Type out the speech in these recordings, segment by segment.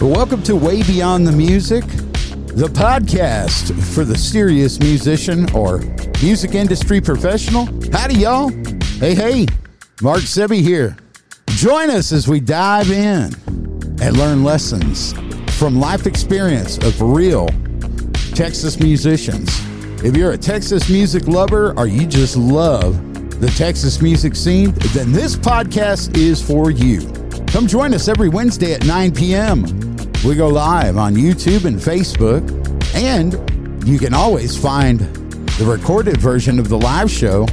Welcome to Way Beyond the Music, the podcast for the serious musician or music industry professional. Howdy, y'all. Hey, hey, Mark Sebby here. Join us as we dive in and learn lessons from life experience of real Texas musicians. If you're a Texas music lover or you just love the Texas music scene, then this podcast is for you. Come join us every Wednesday at 9 p.m. We go live on YouTube and Facebook, and you can always find the recorded version of the live show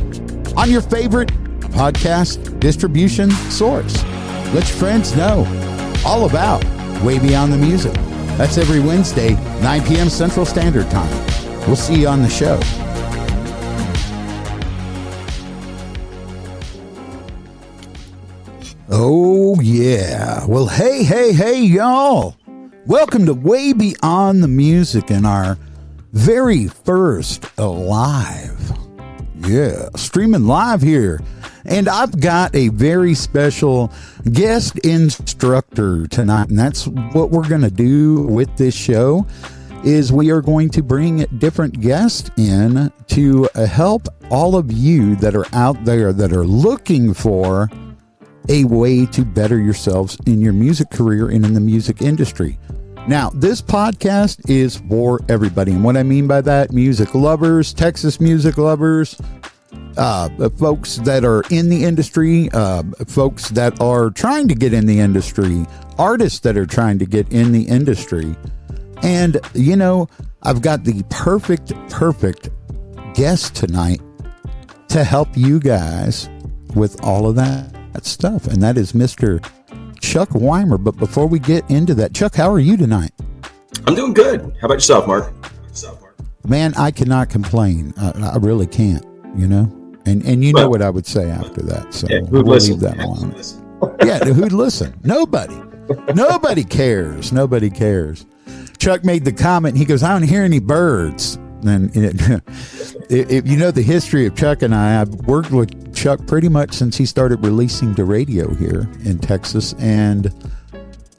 on your favorite podcast distribution source. Let your friends know all about Way Beyond the Music. That's every Wednesday, 9 p.m. Central Standard Time. We'll see you on the show. Oh, yeah. Well, hey, hey, hey, y'all. Welcome to Way Beyond the Music and our very first live. Yeah, streaming live here. And I've got a very special guest instructor tonight. And that's what we're going to do with this show is we are going to bring different guests in to help all of you that are out there that are looking for a way to better yourselves in your music career and in the music industry. Now, this podcast is for everybody. And what I mean by that, music lovers, Texas music lovers, uh, folks that are in the industry, uh, folks that are trying to get in the industry, artists that are trying to get in the industry. And, you know, I've got the perfect, perfect guest tonight to help you guys with all of that stuff, and that is Mr. Chuck Wimer. But before we get into that, Chuck, how are you tonight? I'm doing good. How about yourself, Mark? Man, I cannot complain. I, I really can't. You know, and and you well, know what I would say after that. So yeah, we'll listen? leave that alone. yeah, who'd listen? Nobody. Nobody cares. Nobody cares. Chuck made the comment. He goes, "I don't hear any birds." And if you know the history of Chuck and I, I've worked with Chuck pretty much since he started releasing to radio here in Texas. And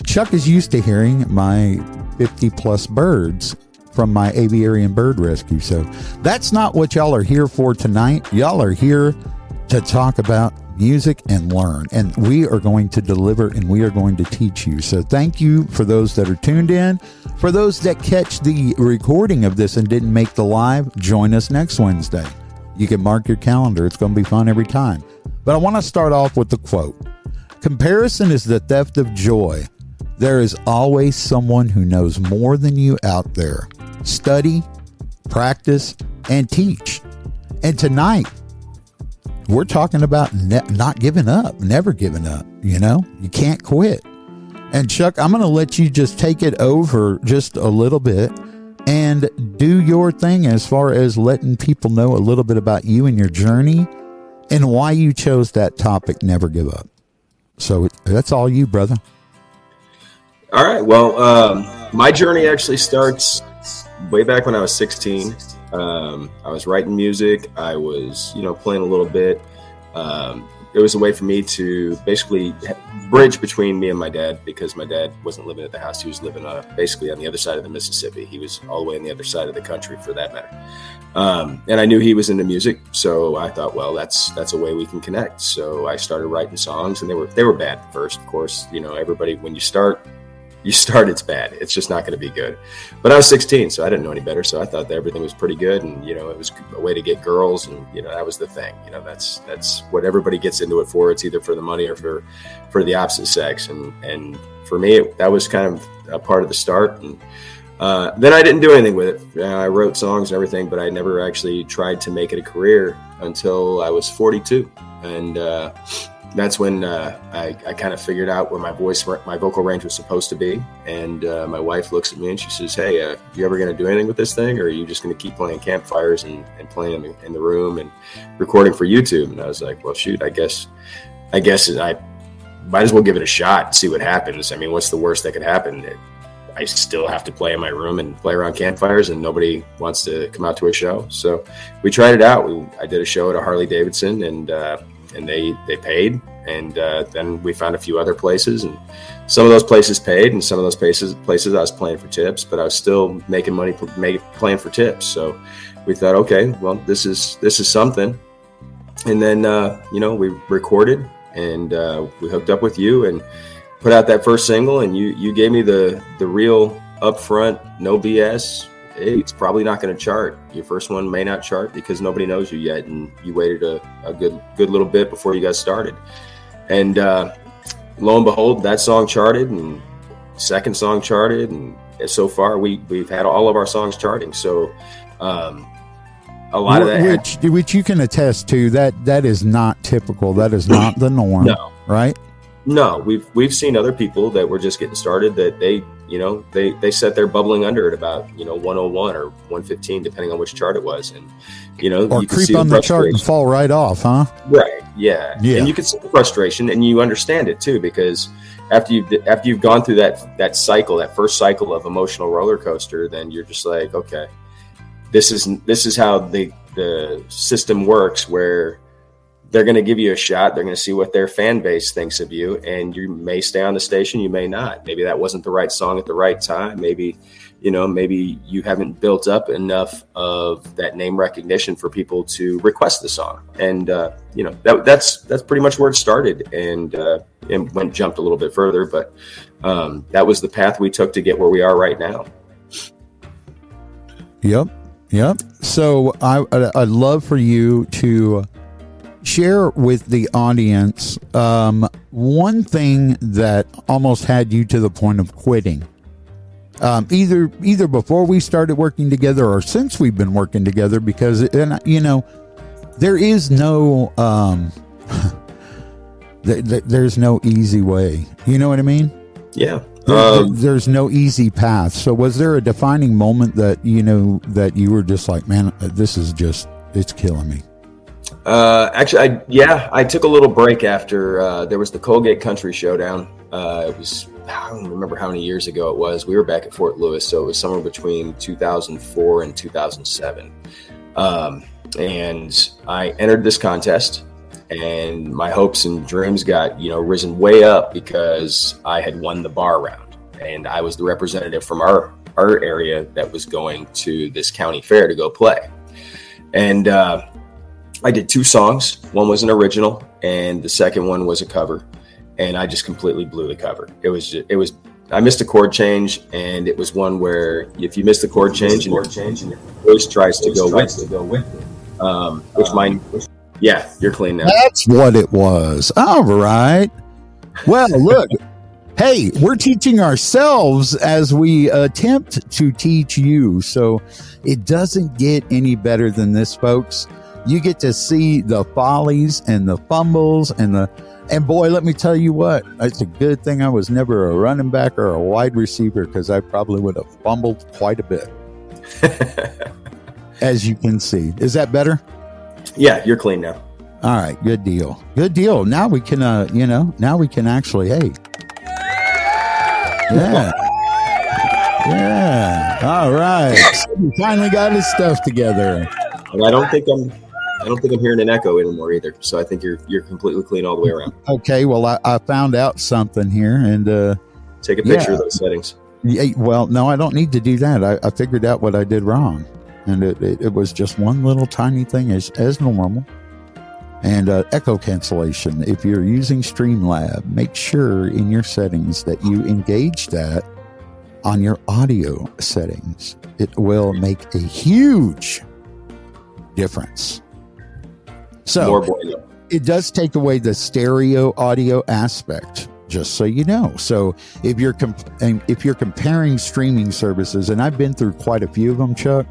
Chuck is used to hearing my 50 plus birds from my aviary bird rescue. So that's not what y'all are here for tonight. Y'all are here to talk about music and learn. And we are going to deliver and we are going to teach you. So thank you for those that are tuned in. For those that catch the recording of this and didn't make the live, join us next Wednesday. You can mark your calendar. It's going to be fun every time. But I want to start off with the quote Comparison is the theft of joy. There is always someone who knows more than you out there. Study, practice, and teach. And tonight, we're talking about ne- not giving up, never giving up. You know, you can't quit. And Chuck, I'm going to let you just take it over just a little bit and do your thing as far as letting people know a little bit about you and your journey and why you chose that topic, never give up. So that's all you, brother. All right. Well, um, my journey actually starts way back when I was 16. Um, I was writing music. I was, you know, playing a little bit. Um, it was a way for me to basically bridge between me and my dad because my dad wasn't living at the house. He was living uh, basically on the other side of the Mississippi. He was all the way on the other side of the country, for that matter. Um, and I knew he was into music, so I thought, well, that's that's a way we can connect. So I started writing songs, and they were they were bad at first, of course. You know, everybody when you start you start, it's bad. It's just not going to be good. But I was 16, so I didn't know any better. So I thought that everything was pretty good, and you know, it was a way to get girls, and you know, that was the thing. You know, that's that's what everybody gets into it for. It's either for the money or for for the opposite sex. And and for me, it, that was kind of a part of the start. And uh, then I didn't do anything with it. Uh, I wrote songs and everything, but I never actually tried to make it a career until I was 42, and. Uh, that's when uh, I, I kind of figured out where my voice, my vocal range was supposed to be. And uh, my wife looks at me and she says, "Hey, uh, you ever going to do anything with this thing, or are you just going to keep playing campfires and, and playing in the, in the room and recording for YouTube?" And I was like, "Well, shoot, I guess, I guess I might as well give it a shot and see what happens. I mean, what's the worst that could happen?" It, I still have to play in my room and play around campfires, and nobody wants to come out to a show. So we tried it out. We, I did a show at a Harley Davidson, and uh, and they they paid and uh, then we found a few other places, and some of those places paid, and some of those places places I was playing for tips, but I was still making money make, playing for tips. So we thought, okay, well, this is this is something. And then uh, you know we recorded and uh, we hooked up with you and put out that first single, and you you gave me the the real upfront, no BS. It's probably not going to chart. Your first one may not chart because nobody knows you yet, and you waited a, a good good little bit before you got started. And uh, lo and behold, that song charted, and second song charted, and so far we we've had all of our songs charting. So um, a lot of that, which which you can attest to that that is not typical. That is not the norm. No. right? No, we've we've seen other people that were just getting started that they you know they they set their bubbling under at about you know 101 or 115 depending on which chart it was. And you know or you creep on the, the chart and fall right off huh? Right yeah. Yeah. and you can see the frustration and you understand it too because after you've after you've gone through that that cycle that first cycle of emotional roller coaster then you're just like okay this is this is how the the system works where they're going to give you a shot. They're going to see what their fan base thinks of you, and you may stay on the station, you may not. Maybe that wasn't the right song at the right time. Maybe, you know, maybe you haven't built up enough of that name recognition for people to request the song. And uh, you know, that, that's that's pretty much where it started, and uh, and went jumped a little bit further, but um, that was the path we took to get where we are right now. Yep, yep. So I I'd love for you to share with the audience um, one thing that almost had you to the point of quitting. Um, either either before we started working together or since we've been working together, because and you know there is no um, th- th- there's no easy way. You know what I mean? Yeah. Um, there's no easy path. So, was there a defining moment that you know that you were just like, man, this is just it's killing me? Uh, actually, I yeah, I took a little break after uh, there was the Colgate Country Showdown. Uh, it was I don't remember how many years ago it was. We were back at Fort Lewis, so it was somewhere between 2004 and 2007. Um, and I entered this contest, and my hopes and dreams got you know risen way up because I had won the bar round, and I was the representative from our our area that was going to this county fair to go play. And uh, I did two songs. One was an original, and the second one was a cover. And I just completely blew the cover. It was just, it was I missed a chord change, and it was one where if you miss the chord change, and, chord change and your voice tries to go with to go with it, um, which um, mine, yeah, you're clean now. That's what it was. All right. Well, look. hey, we're teaching ourselves as we attempt to teach you. So it doesn't get any better than this, folks you get to see the follies and the fumbles and the and boy, let me tell you what, it's a good thing I was never a running back or a wide receiver because I probably would have fumbled quite a bit. As you can see. Is that better? Yeah, you're clean now. All right, good deal. Good deal. Now we can uh, you know, now we can actually, hey. Yeah. Yeah. All right. He finally got his stuff together. And I don't think I'm I don't think I'm hearing an echo anymore either. So I think you're you're completely clean all the way around. Okay, well I, I found out something here and uh, take a picture yeah. of those settings. Yeah, well, no, I don't need to do that. I, I figured out what I did wrong, and it, it, it, was just one little tiny thing as as normal. And uh, echo cancellation. If you're using Streamlab, make sure in your settings that you engage that on your audio settings. It will make a huge difference. So it does take away the stereo audio aspect, just so you know. So if you're comp- if you're comparing streaming services, and I've been through quite a few of them, Chuck.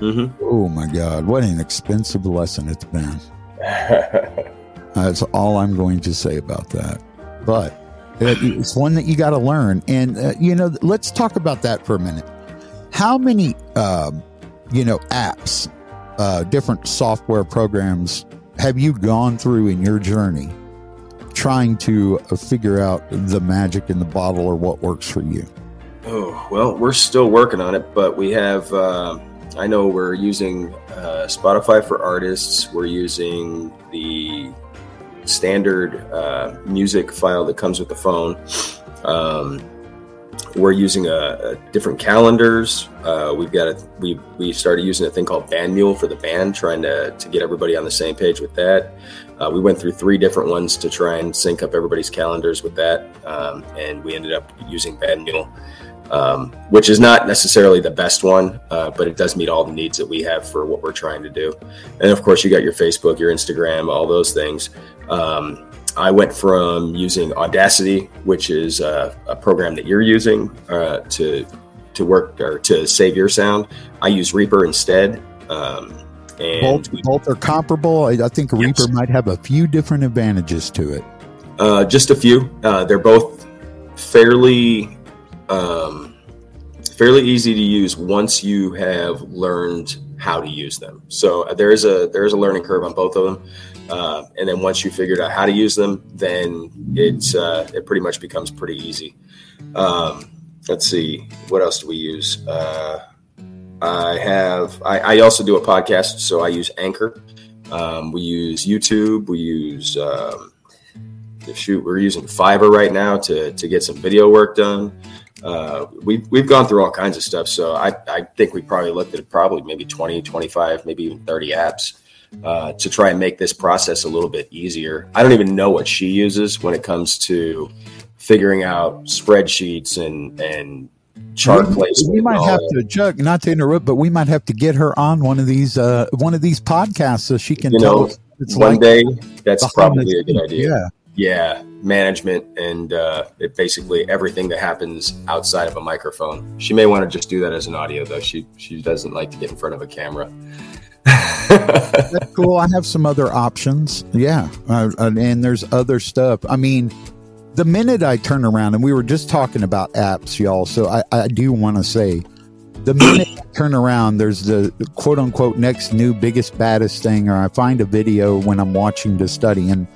Mm-hmm. Oh my God, what an expensive lesson it's been. That's all I'm going to say about that. But it's one that you got to learn, and uh, you know, let's talk about that for a minute. How many, uh, you know, apps, uh, different software programs have you gone through in your journey trying to uh, figure out the magic in the bottle or what works for you? Oh, well, we're still working on it, but we have, uh, I know we're using uh, Spotify for artists. We're using the standard uh, music file that comes with the phone. Um, we're using a, a different calendars. Uh, we've got a, we we started using a thing called Bandmule for the band, trying to to get everybody on the same page with that. Uh, we went through three different ones to try and sync up everybody's calendars with that, um, and we ended up using Bandmule, um, which is not necessarily the best one, uh, but it does meet all the needs that we have for what we're trying to do. And of course, you got your Facebook, your Instagram, all those things. Um, I went from using Audacity, which is a, a program that you're using uh, to to work or to save your sound. I use Reaper instead. Um, and both, we, both are comparable. I, I think Reaper might have a few different advantages to it. Uh, just a few. Uh, they're both fairly um, fairly easy to use once you have learned how to use them. So uh, there is a there is a learning curve on both of them. Uh, and then once you figured out how to use them, then it's uh, it pretty much becomes pretty easy. Um, let's see, what else do we use? Uh, I have I, I, also do a podcast, so I use Anchor. Um, we use YouTube. We use um, shoot. We're using Fiverr right now to to get some video work done. Uh, we've, we've gone through all kinds of stuff. So I, I think we probably looked at probably maybe 20, 25, maybe even 30 apps uh, to try and make this process a little bit easier. I don't even know what she uses when it comes to figuring out spreadsheets and and chart we, placement. We might have to, Chuck, not to interrupt, but we might have to get her on one of these uh, one of these podcasts so she can you tell know, us. It's one like day, that's probably a good idea. Yeah. Yeah, management and uh, it basically everything that happens outside of a microphone. She may want to just do that as an audio, though. She she doesn't like to get in front of a camera. That's cool. I have some other options. Yeah. Uh, and there's other stuff. I mean, the minute I turn around, and we were just talking about apps, y'all. So I, I do want to say the minute I turn around, there's the quote unquote next new biggest, baddest thing, or I find a video when I'm watching to study. And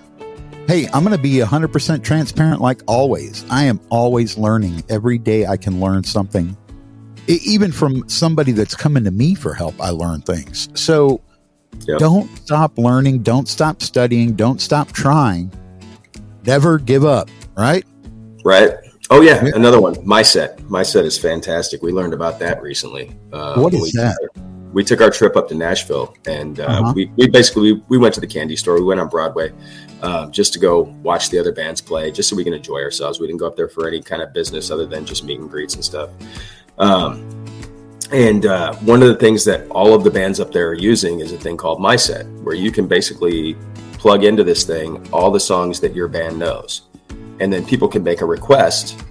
hey, I'm going to be 100% transparent like always. I am always learning. Every day I can learn something even from somebody that's coming to me for help, I learn things. So yep. don't stop learning. Don't stop studying. Don't stop trying. Never give up. Right. Right. Oh yeah, another one. My set. My set is fantastic. We learned about that recently. Uh, what is we that? Took, we took our trip up to Nashville, and uh, uh-huh. we, we basically we, we, went to the candy store. We went on Broadway um, just to go watch the other bands play, just so we can enjoy ourselves. We didn't go up there for any kind of business other than just meet and greets and stuff. Um, and uh, one of the things that all of the bands up there are using is a thing called MySet, where you can basically plug into this thing all the songs that your band knows. And then people can make a request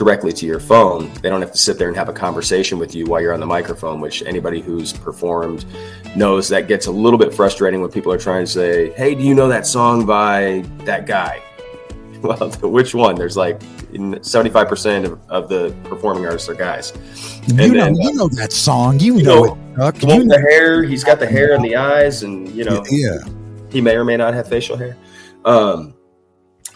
directly to your phone. They don't have to sit there and have a conversation with you while you're on the microphone, which anybody who's performed knows that gets a little bit frustrating when people are trying to say, Hey, do you know that song by that guy? Well, which one? There's like 75% of, of the performing artists are guys. You and know, then, you know that song. You, you know, know it. You know the hair. He's got the hair and the eyes, and you know, yeah. He may or may not have facial hair. Um,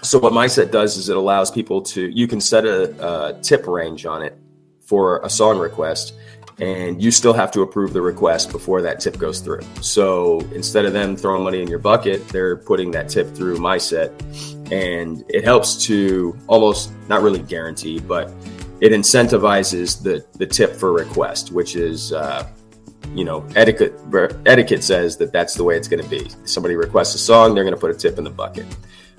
so what MySet does is it allows people to you can set a, a tip range on it for a song request, and you still have to approve the request before that tip goes through. So instead of them throwing money in your bucket, they're putting that tip through MySet, and it helps to almost not really guarantee, but it incentivizes the the tip for request, which is. Uh, you know, etiquette etiquette says that that's the way it's going to be. Somebody requests a song, they're going to put a tip in the bucket.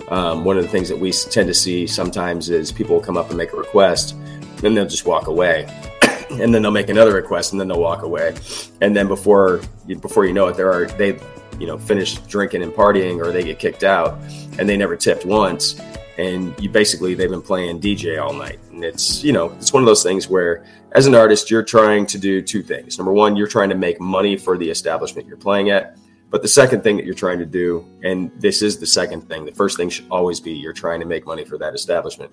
Um, one of the things that we tend to see sometimes is people will come up and make a request, then they'll just walk away and then they'll make another request and then they'll walk away and then before before you know it there are they you know finish drinking and partying or they get kicked out and they never tipped once and you basically they've been playing dj all night and it's you know it's one of those things where as an artist you're trying to do two things number one you're trying to make money for the establishment you're playing at but the second thing that you're trying to do, and this is the second thing, the first thing should always be you're trying to make money for that establishment.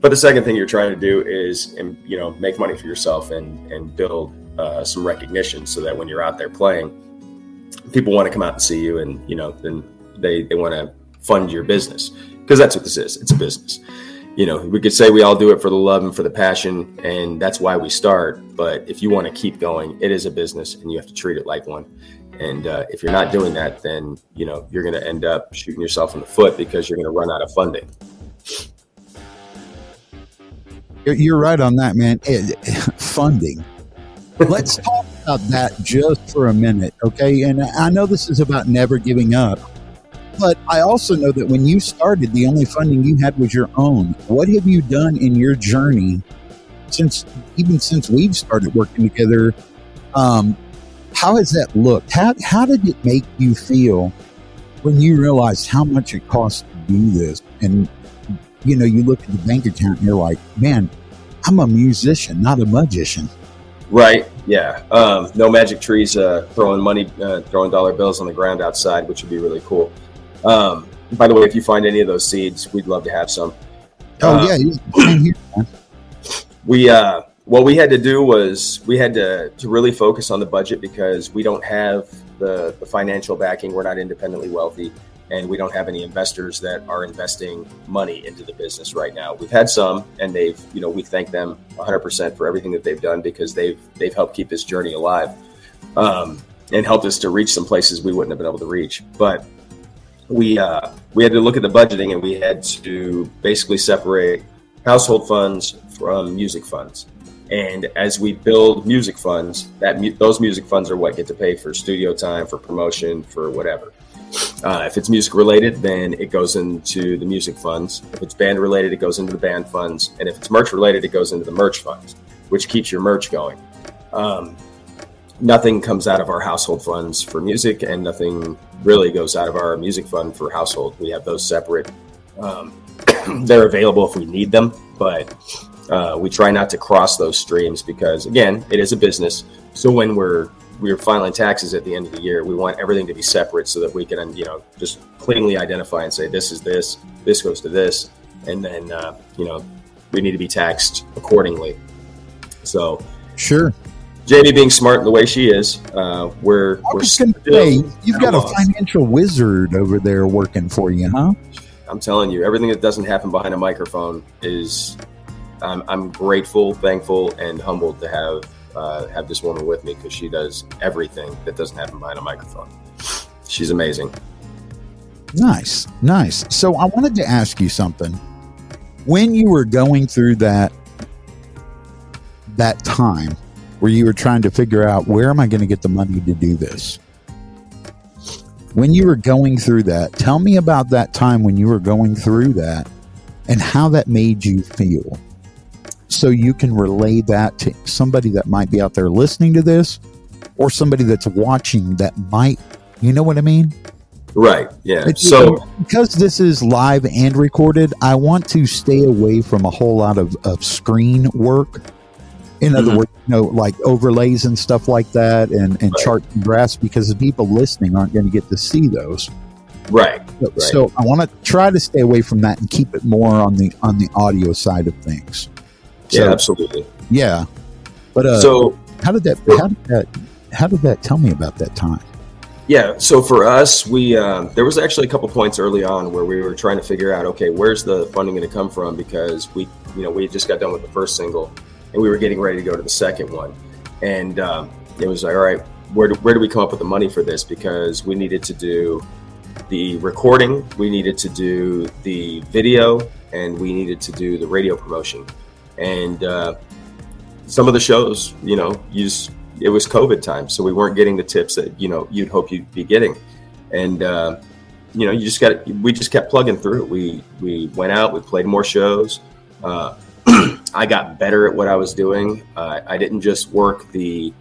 But the second thing you're trying to do is, um, you know, make money for yourself and and build uh, some recognition so that when you're out there playing, people want to come out and see you, and you know, then they they want to fund your business because that's what this is. It's a business. You know, we could say we all do it for the love and for the passion, and that's why we start. But if you want to keep going, it is a business, and you have to treat it like one And uh, if you're not doing that, then you know you're going to end up shooting yourself in the foot because you're going to run out of funding. You're right on that, man. funding. Let's talk about that just for a minute, okay? And I know this is about never giving up, but I also know that when you started, the only funding you had was your own. What have you done in your journey since, even since we've started working together? Um, how has that looked? How, how did it make you feel when you realized how much it costs to do this? And, you know, you look at the bank account and you're like, man, I'm a musician, not a magician. Right. Yeah. Um, no magic trees uh, throwing money, uh, throwing dollar bills on the ground outside, which would be really cool. Um, by the way, if you find any of those seeds, we'd love to have some. Oh uh, yeah, we uh, what we had to do was we had to to really focus on the budget because we don't have the the financial backing. We're not independently wealthy and we don't have any investors that are investing money into the business right now. We've had some, and they've, you know, we thank them 100% for everything that they've done because they've they've helped keep this journey alive, um, and helped us to reach some places we wouldn't have been able to reach. But we uh, we had to look at the budgeting, and we had to basically separate household funds from music funds. And as we build music funds, that those music funds are what get to pay for studio time, for promotion, for whatever. Uh, if it's music related, then it goes into the music funds. If it's band related, it goes into the band funds. And if it's merch related, it goes into the merch funds, which keeps your merch going. Um, nothing comes out of our household funds for music, and nothing really goes out of our music fund for household. We have those separate. Um, they're available if we need them, but uh, we try not to cross those streams because, again, it is a business. So when we're we're filing taxes at the end of the year, we want everything to be separate so that we can, you know, just cleanly identify and say this is this, this goes to this, and then uh, you know we need to be taxed accordingly. So sure, Jamie being smart in the way she is, uh, we're I we're still say, you've got a financial wizard over there working for you, huh? I'm telling you, everything that doesn't happen behind a microphone is. I'm, I'm grateful, thankful, and humbled to have uh, have this woman with me because she does everything that doesn't happen behind a microphone. She's amazing. Nice, nice. So I wanted to ask you something. When you were going through that that time where you were trying to figure out where am I going to get the money to do this? When you were going through that, tell me about that time when you were going through that and how that made you feel so you can relay that to somebody that might be out there listening to this or somebody that's watching that might, you know what I mean? Right. Yeah. It's, so because this is live and recorded, I want to stay away from a whole lot of, of screen work. In mm-hmm. other words, you know, like overlays and stuff like that and, and right. chart and graphs because the people listening aren't going to get to see those. Right. So, right. so I want to try to stay away from that and keep it more on the on the audio side of things. So, yeah, absolutely. Yeah, but uh, so how did that? How did that? How did that? Tell me about that time. Yeah, so for us, we uh, there was actually a couple points early on where we were trying to figure out, okay, where's the funding going to come from? Because we, you know, we just got done with the first single, and we were getting ready to go to the second one, and um, it was like, all right, where do, where do we come up with the money for this? Because we needed to do the recording, we needed to do the video, and we needed to do the radio promotion and uh, some of the shows, you know, use it was COVID time, so we weren't getting the tips that you know you'd hope you'd be getting, and uh, you know, you just got we just kept plugging through. We we went out, we played more shows. Uh, I got better at what I was doing. Uh, I didn't just work the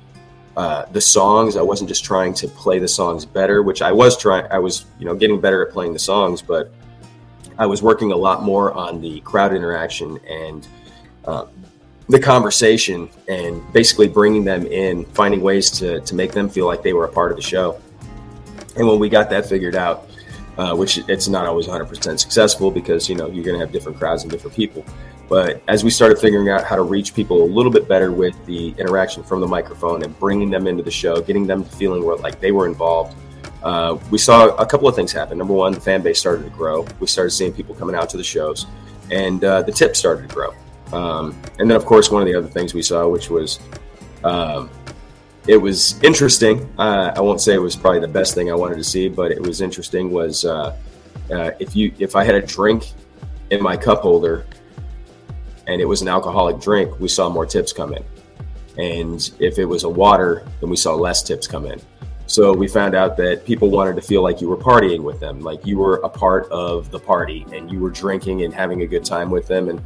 uh, the songs. I wasn't just trying to play the songs better, which I was trying. I was you know getting better at playing the songs, but I was working a lot more on the crowd interaction and uh, the conversation and basically bringing them in, finding ways to, to make them feel like they were a part of the show. And when we got that figured out, uh, which it's not always 100% successful because you know you're going to have different crowds and different people. But as we started figuring out how to reach people a little bit better with the interaction from the microphone and bringing them into the show, getting them feeling like they were involved, uh, we saw a couple of things happen. Number one, the fan base started to grow. We started seeing people coming out to the shows, and uh, the tips started to grow. Um, and then, of course, one of the other things we saw, which was um, it was interesting. Uh, I won't say it was probably the best thing I wanted to see, but it was interesting. Was uh, uh, if you if I had a drink in my cup holder and it was an alcoholic drink, we saw more tips come in, and if it was a water, then we saw less tips come in. So we found out that people wanted to feel like you were partying with them, like you were a part of the party and you were drinking and having a good time with them. And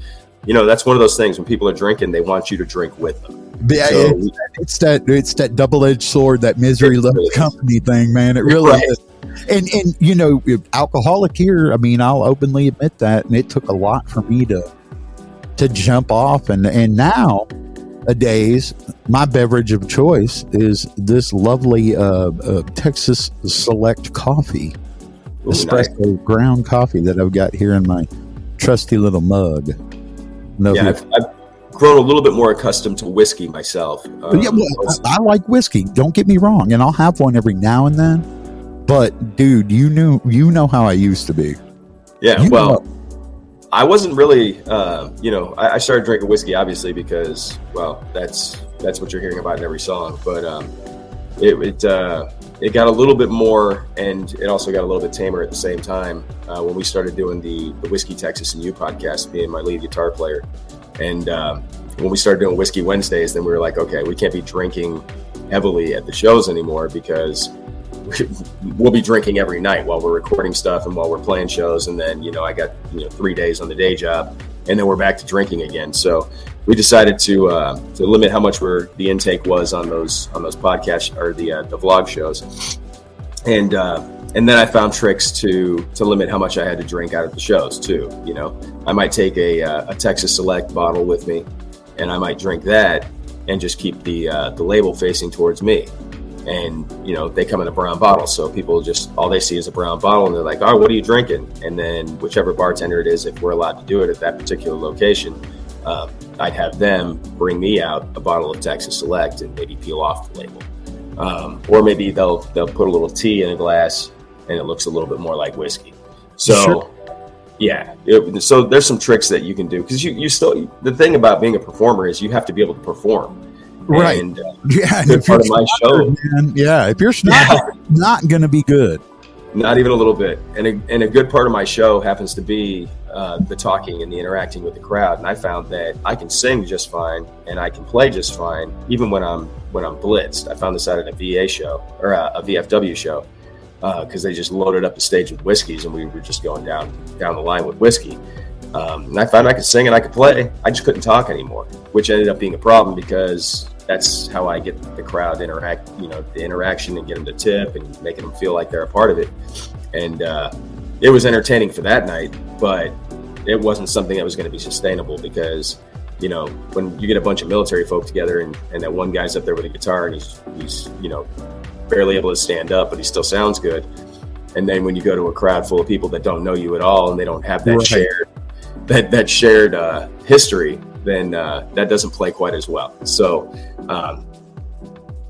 you know that's one of those things when people are drinking, they want you to drink with them. Yeah, So- it's, it's that it's that double edged sword, that misery It loves really is. company thing, man. It really Right. is. And and you know, alcoholic here. I mean, I'll openly admit that, and it took a lot for me to to jump off. And and now, days, my beverage of choice is this lovely uh, uh, Texas Select coffee, Ooh, nice. ground coffee that I've got here in my trusty little mug. No, Yeah, I've, I've grown a little bit more accustomed to whiskey myself. Um, yeah, well, I, I like whiskey. Don't get me wrong, and I'll have one every now and then. But dude, you knew you know how I used to be. yeah. You Well, I wasn't really, uh, you know, I, I started drinking whiskey obviously because, well, that's that's what you're hearing about in every song. But um, it it, uh, it got a little bit more, and it also got a little bit tamer at the same time uh, when we started doing the the whiskey Texas and You podcast. being my lead guitar player, and um, when we started doing whiskey Wednesdays, then we were like, okay, we can't be drinking heavily at the shows anymore because we'll be drinking every night while we're recording stuff and while we're playing shows and then you know i got you know three days on the day job and then we're back to drinking again so we decided to uh, to limit how much we're, the intake was on those on those podcast or the uh, the vlog shows and uh, and then I found tricks to to limit how much I had to drink out of the shows too. You know, I might take a, uh, a Texas Select bottle with me, and I might drink that and just keep the uh, the label facing towards me. And you know, they come in a brown bottle, so people just all they see is a brown bottle, and they're like, "Oh, what are you drinking?" And then whichever bartender it is, if we're allowed to do it at that particular location, uh, I'd have them bring me out a bottle of Texas Select and maybe peel off the label um, or maybe they'll they'll put a little tea in a glass and it looks a little bit more like whiskey. So, Sure. yeah, it- so there's some tricks that you can do because you you still the thing about being a performer is you have to be able to perform. Right. And, uh, Yeah, and if part of my snottered, man, yeah, if you're snottered, it's not going to be good. Not even a little bit. And a, and a good part of my show happens to be uh, the talking and the interacting with the crowd. And I found that I can sing just fine and I can play just fine, even when I'm when I'm blitzed. I found this out at a VA show or uh, a, a VFW show because they just loaded up the stage with whiskeys and we were just going down down the line with whiskey. Um, and I found I could sing and I could play. I just couldn't talk anymore, which ended up being a problem because that's how I get the crowd interact, you know, the interaction and get them to tip and making them feel like they're a part of it. And uh, it was entertaining for that night, but it wasn't something that was going to be sustainable because, you know, when you get a bunch of military folk together and, and that one guy's up there with a guitar and he's, he's, you know, barely able to stand up, but he still sounds good. And then when you go to a crowd full of people that don't know you at all and they don't have that Right. shared that that shared uh, history, then uh, that doesn't play quite as well. So um,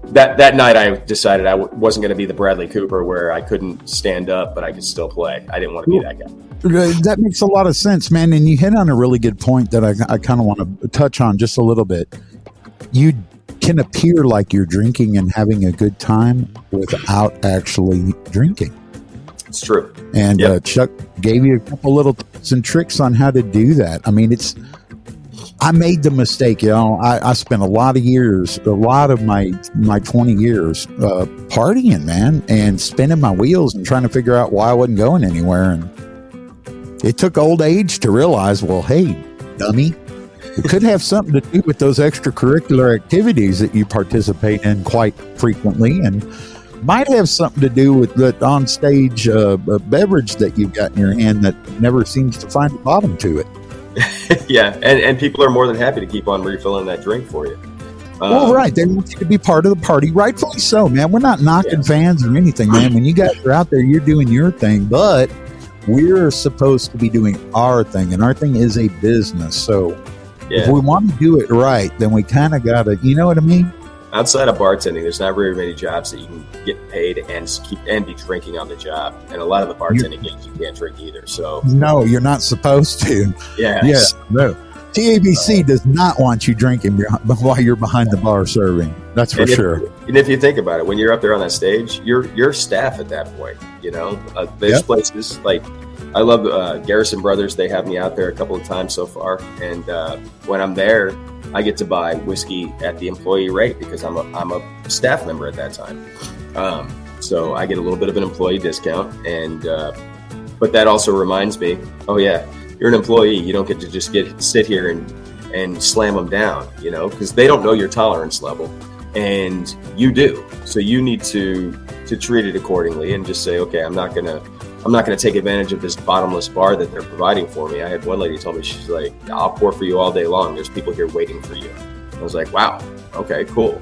that that night, I decided I w- wasn't going to be the Bradley Cooper where I couldn't stand up, but I could still play. I didn't want to be that guy. Uh, That makes a lot of sense, man. And you hit on a really good point that I, I kind of want to touch on just a little bit. You can appear like you're drinking and having a good time without actually drinking. It's true. And Yep. uh, Chuck gave you a couple little tips and tricks on how to do that. I mean, it's. I made the mistake, you know. I, I spent a lot of years, a lot of my my twenty years, uh, partying, man, and spinning my wheels and trying to figure out why I wasn't going anywhere. And it took old age to realize, well, hey, dummy, it could have something to do with those extracurricular activities that you participate in quite frequently, and might have something to do with that on stage uh, uh, beverage that you've got in your hand that never seems to find a bottom to it. yeah, and and people are more than happy to keep on refilling that drink for you. Um, well, right. They want you to be part of the party. Rightfully so, man. We're not knocking fans or anything, man. When you guys are out there, you're doing your thing, but we're supposed to be doing our thing, and our thing is a business. So if we want to do it right, then we kind of got to, you know what I mean? Outside of bartending, there's not very many jobs that you can get paid and keep and be drinking on the job. And a lot of the bartending gigs you can't drink either. So No, you're not supposed to. yeah, Yeah, no. TABC does not want you drinking while you're behind the bar serving. That's for and if, sure. And if you think about it, when you're up there on that stage, you're you're staff at that point. You know, uh, there's yep. places like I love uh, Garrison Brothers. They have me out there a couple of times so far, and uh, when I'm there, I get to buy whiskey at the employee rate because I'm a I'm a staff member at that time. Um, so I get a little bit of an employee discount, and uh, but that also reminds me, oh yeah, you're an employee. You don't get to just get sit here and and slam them down, you know, because they don't know your tolerance level, and you do. So you need to to treat it accordingly and just say, okay, I'm not gonna I'm not gonna take advantage of this bottomless bar that they're providing for me. I had one lady tell me she's like, I'll pour for you all day long. There's people here waiting for you. I was like, wow, okay, cool.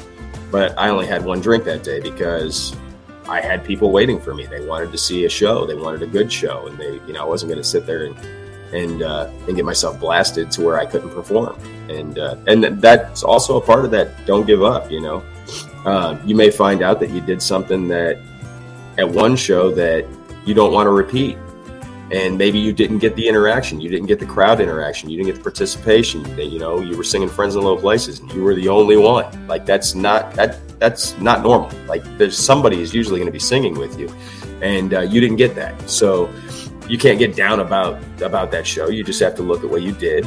But I only had one drink that day because I had people waiting for me. They wanted to see a show. They wanted a good show, and they, you know, I wasn't going to sit there and and uh, and get myself blasted to where I couldn't perform. And uh, and that's also a part of that. Don't give up. You know, uh, you may find out that you did something that at one show that you don't want to repeat, and maybe you didn't get the interaction, you didn't get the crowd interaction, you didn't get the participation. You know, you were singing "Friends in Low Places" and you were the only one. Like that's not that that's not normal. Like there's somebody is usually going to be singing with you, and uh, you didn't get that. So you can't get down about about that show. You just have to look at what you did.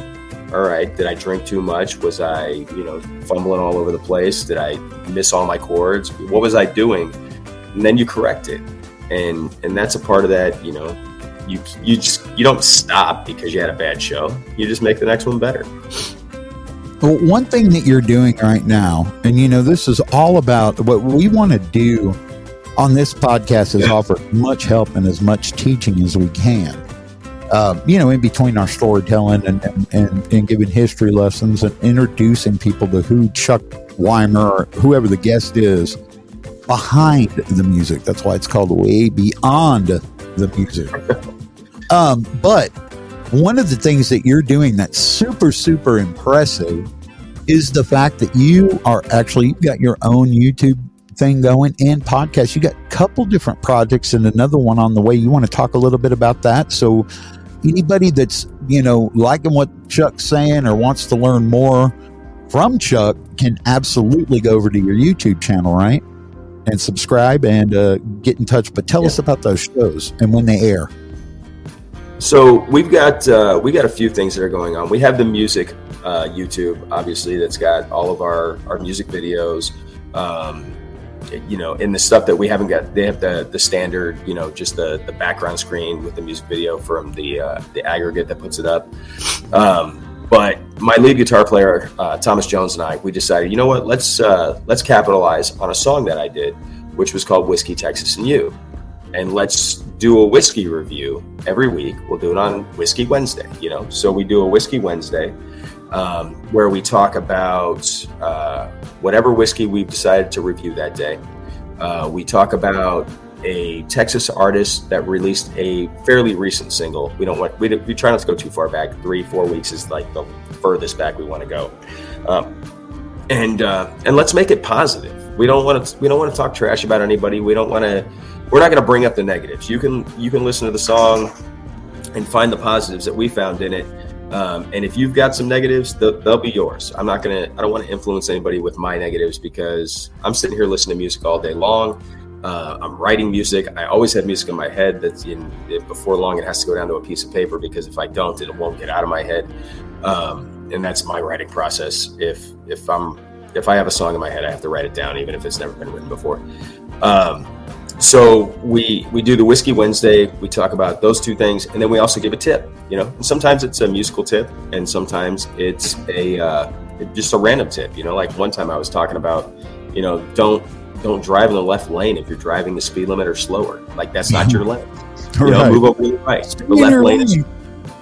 All right, did I drink too much? Was I, you know, fumbling all over the place? Did I miss all my chords? What was I doing? And then you correct it, and and that's a part of that. You know, you you just you don't stop because you had a bad show. You just make the next one better. Well, one thing that you're doing right now, and you know, this is all about what we want to do on this podcast is offer much help and as much teaching as we can. Uh, you know, in between our storytelling and, and, and, and, giving history lessons and introducing people to who Chuck Wimer or whoever the guest is behind the music. That's why it's called Way Beyond the Music. Um, but one of the things that you're doing that's super, super impressive is the fact that you are actually, you've got your own YouTube thing going and podcast. You got a couple different projects and another one on the way. You want to talk a little bit about that? So, anybody that's you know liking what Chuck's saying or wants to learn more from Chuck can absolutely go over to your YouTube channel, right? And subscribe and uh, get in touch. But tell yeah. us about those shows and when they air. So we've got uh, we got a few things that are going on. We have the music uh, YouTube, obviously, that's got all of our our music videos. Um, you know, in the stuff that we haven't got, they have the the standard, you know, just the the background screen with the music video from the uh, the aggregate that puts it up. Um, but my lead guitar player, uh, Thomas Jones, and I, we decided, you know what, let's uh, let's capitalize on a song that I did, which was called "Whiskey, Texas, and You," and let's do a whiskey review every week. We'll do it on Whiskey Wednesday, you know. So we do a Whiskey Wednesday um, where we talk about uh, whatever whiskey we've decided to review that day. Uh, we talk about a Texas artist that released a fairly recent single. We don't want we, we try not to go too far back. Three four weeks is like the furthest back we want to go, um, and uh, and let's make it positive. We don't want to we don't want to talk trash about anybody. We don't want to. We're not going to bring up the negatives. You can you can listen to the song and find the positives that we found in it um, and if you've got some negatives, they'll, they'll, be yours. I'm not gonna. I don't want to influence anybody with my negatives because I'm sitting here listening to music all day long. Uh, I'm writing music. I always have music in my head. That's in before long. It has to go down to a piece of paper because if I don't, it won't get out of my head. Um, and that's my writing process. If if I'm if I have a song in my head, I have to write it down, even if it's never been written before. Um, so we we do the whiskey Wednesday. We talk about those two things, and then we also give a tip. You know, and sometimes it's a musical tip, and sometimes it's a uh, just a random tip. You know, like one time I was talking about, you know, don't don't drive in the left lane if you're driving the speed limit or slower. Like that's not your lane. You know, right. move over to the right. The left lane is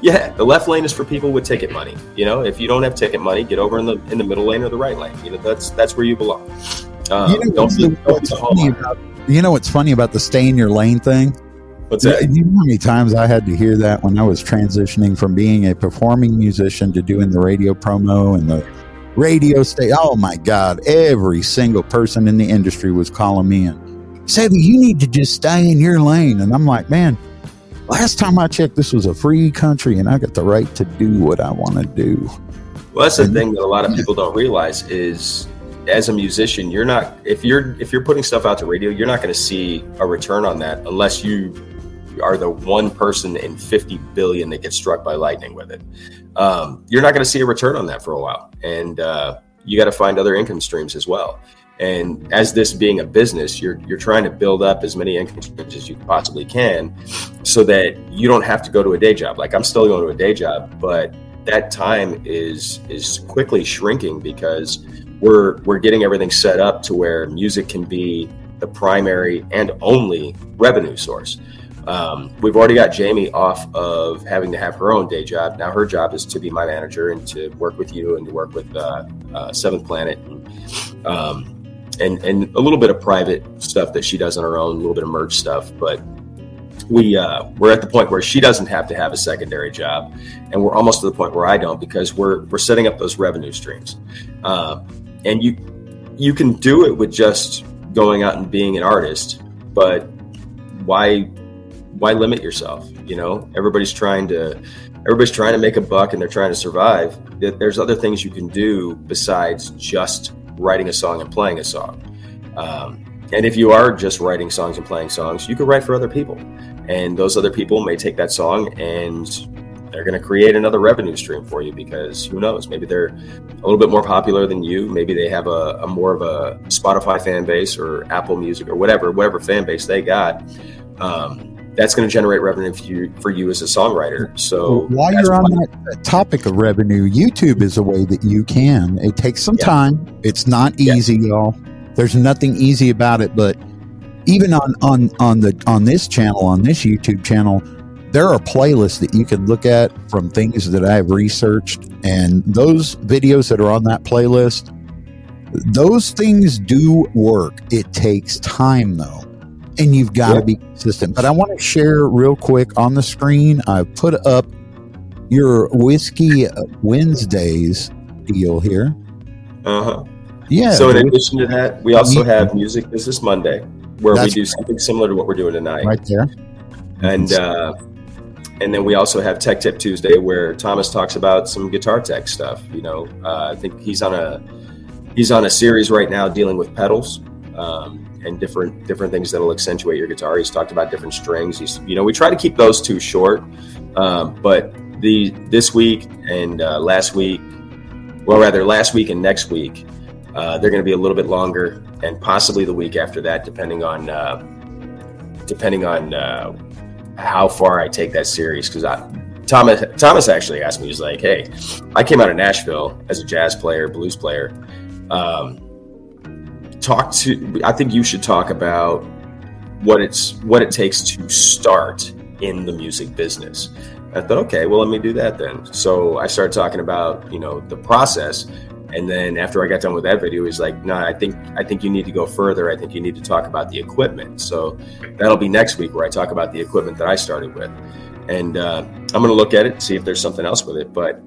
yeah, the left lane is for people with ticket money. You know, if you don't have ticket money, get over in the in the middle lane or the right lane. You know, that's that's where you belong. Um, you know, don't, don't about, you know what's funny about the stay in your lane thing? What's that? You know how many times I had to hear that when I was transitioning from being a performing musician to doing the radio promo and the radio stay. Oh my God! Every single person in the industry was calling me and saying you need to just stay in your lane, and I'm like, man, last time I checked, this was a free country, and I got the right to do what I want to do. Well, that's the and, thing that a lot of people don't realize is as a musician, you're not if you're if you're putting stuff out to radio, you're not going to see a return on that unless you are the one person in 50 billion that gets struck by lightning with it. Um, you're not going to see a return on that for a while, and uh, you got to find other income streams as well. And as this being a business, you're you're trying to build up as many income streams as you possibly can, so that you don't have to go to a day job. Like I'm still going to a day job, but that time is is quickly shrinking because we're we're getting everything set up to where music can be the primary and only revenue source. Um, we've already got Jamie off of having to have her own day job. Now her job is to be my manager and to work with you and to work with uh, uh, Seventh Planet. And, um, and and a little bit of private stuff that she does on her own, a little bit of merch stuff. But we uh, we're at the point where she doesn't have to have a secondary job, and we're almost to the point where I don't because we're we're setting up those revenue streams, uh, and you you can do it with just going out and being an artist, but why why limit yourself? You know, everybody's trying to everybody's trying to make a buck and they're trying to survive. There's other things you can do besides just writing a song and playing a song. Um, and if you are just writing songs and playing songs, you could write for other people. And those other people may take that song and they're going to create another revenue stream for you because who knows? Maybe they're a little bit more popular than you. Maybe they have a, a more of a Spotify fan base or Apple Music or whatever, whatever fan base they got. Um, that's going to generate revenue for you, for you as a songwriter. So while you're on that uh, topic of revenue, YouTube is a way that you can. It takes some yeah. time. It's not easy, yeah. y'all. There's nothing easy about it, but even on on on the on this channel, on this YouTube channel, there are playlists that you can look at from things that I've researched, and those videos that are on that playlist, those things do work. It takes time though and you've got to be consistent. But I want to share real quick on the screen. I put up your whiskey Wednesdays deal here. Uh huh. Yeah. So in addition to that, we also have Music Business Monday, where we do something similar to what we're doing tonight. Right there. And uh, and then we also have Tech Tip Tuesday, where Thomas talks about some guitar tech stuff. You know, uh, I think he's on a he's on a series right now dealing with pedals. Um, and different different things that'll accentuate your guitar. He's talked about different strings. He's you know we try to keep those two short, um, but the this week and uh, last week, well rather last week and next week, uh, they're going to be a little bit longer, and possibly the week after that, depending on uh, depending on uh, how far I take that series. Because Thomas Thomas actually asked me, he's like, "Hey, I came out of Nashville as a jazz player, blues player." Um, talk to i think you should talk about what it's what it takes to start in the music business. I thought okay well let me do that then. So i started talking about you know the process. And then after i got done with that video he's like no i think i think you need to go further. I think you need to talk about the equipment. So that'll be next week where i talk about the equipment that i started with. And uh, i'm going to look at it see if there's something else with it. But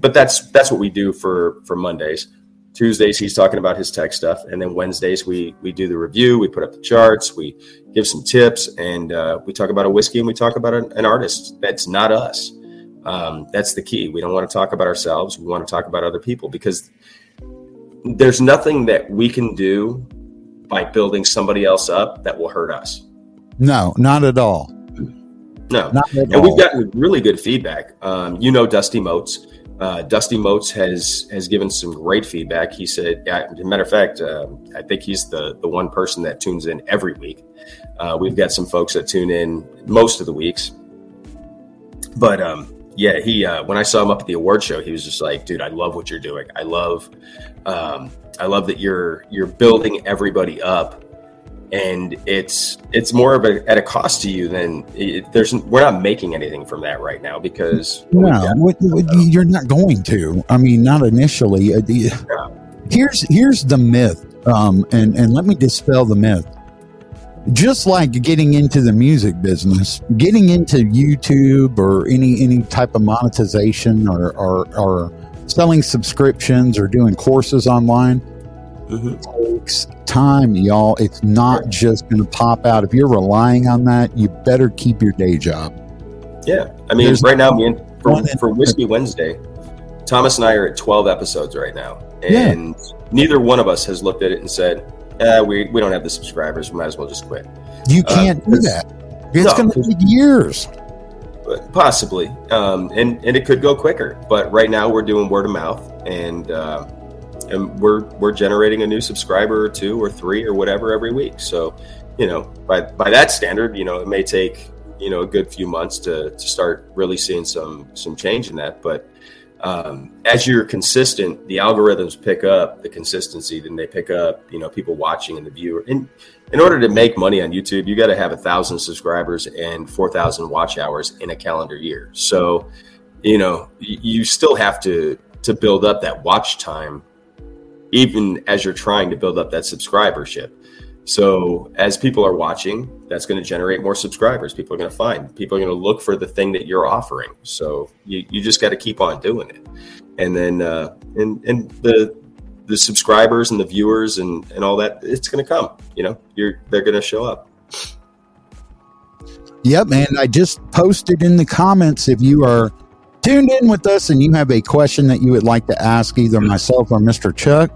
but that's that's what we do for for mondays Tuesdays he's talking about his tech stuff, and then Wednesdays we we do the review, we put up the charts, we give some tips, and uh, we talk about a whiskey and we talk about an, an artist that's not us. Um, that's the key. We don't want to talk about ourselves. We want to talk about other people because there's nothing that we can do by building somebody else up that will hurt us. No, not at all. No, not and all. we've gotten really good feedback. Um, you know, Dusty Moats uh, Dusty Moats has has given some great feedback. He said, as a matter of fact, uh, I think he's the the one person that tunes in every week. Uh, we've got some folks that tune in most of the weeks, but um, yeah, he uh, when I saw him up at the award show, he was just like, "Dude, I love what you're doing. I love, um, I love that you're you're building everybody up and it's it's more of a at a cost to you than it, there's we're not making anything from that right now because no got, you're not going to. I mean not initially. Uh, yeah. here's here's the myth um, and and let me dispel the myth. Just like getting into the music business getting into youtube or any any type of monetization or or, or selling subscriptions or doing courses online mm-hmm. takes time, y'all. It's not just going to pop out. If you're relying on that, you better keep your day job. Yeah, I mean, There's right now, for, for Whiskey Wednesday, Thomas and I are at 12 episodes right now, and yeah. neither one of us has looked at it and said, eh, "We we don't have the subscribers. We might as well just quit." You uh, can't uh, do that. It's no, going to take years. Possibly, um, and and it could go quicker. But right now, we're doing word of mouth, and uh, and we're we're generating a new subscriber or two or three or whatever every week. So, you know, by by that standard, you know, it may take you know a good few months to to start really seeing some some change in that. But um, as you're consistent, the algorithms pick up the consistency. Then they pick up you know people watching and the viewer. And in order to make money on YouTube, you got to have a thousand subscribers and four thousand watch hours in a calendar year. So, you know, you still have to to build up that watch time even as you're trying to build up that subscribership. So as people are watching, that's going to generate more subscribers. People are going to find, people are going to look for the thing that you're offering. So you, you just got to keep on doing it. And then, uh, and, and the, the subscribers and the viewers and, and all that, it's going to come, you know, you're, they're going to show up. Yep. And I just posted in the comments if you are tuned in with us and you have a question that you would like to ask either myself or Mr. Chuck,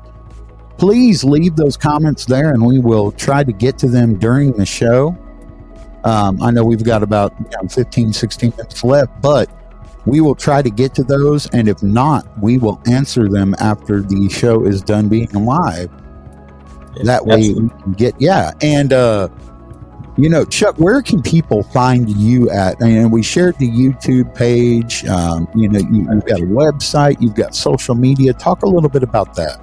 please leave those comments there and we will try to get to them during the show. Um, I know we've got about you know, 15, 16 minutes left, but we will try to get to those. And if not, we will answer them after the show is done being live. That way we can get, yeah. And, uh, you know, Chuck, where can people find you at? And we shared the YouTube page. Um, you know, you, have got a website, you've got social media. Talk a little bit about that.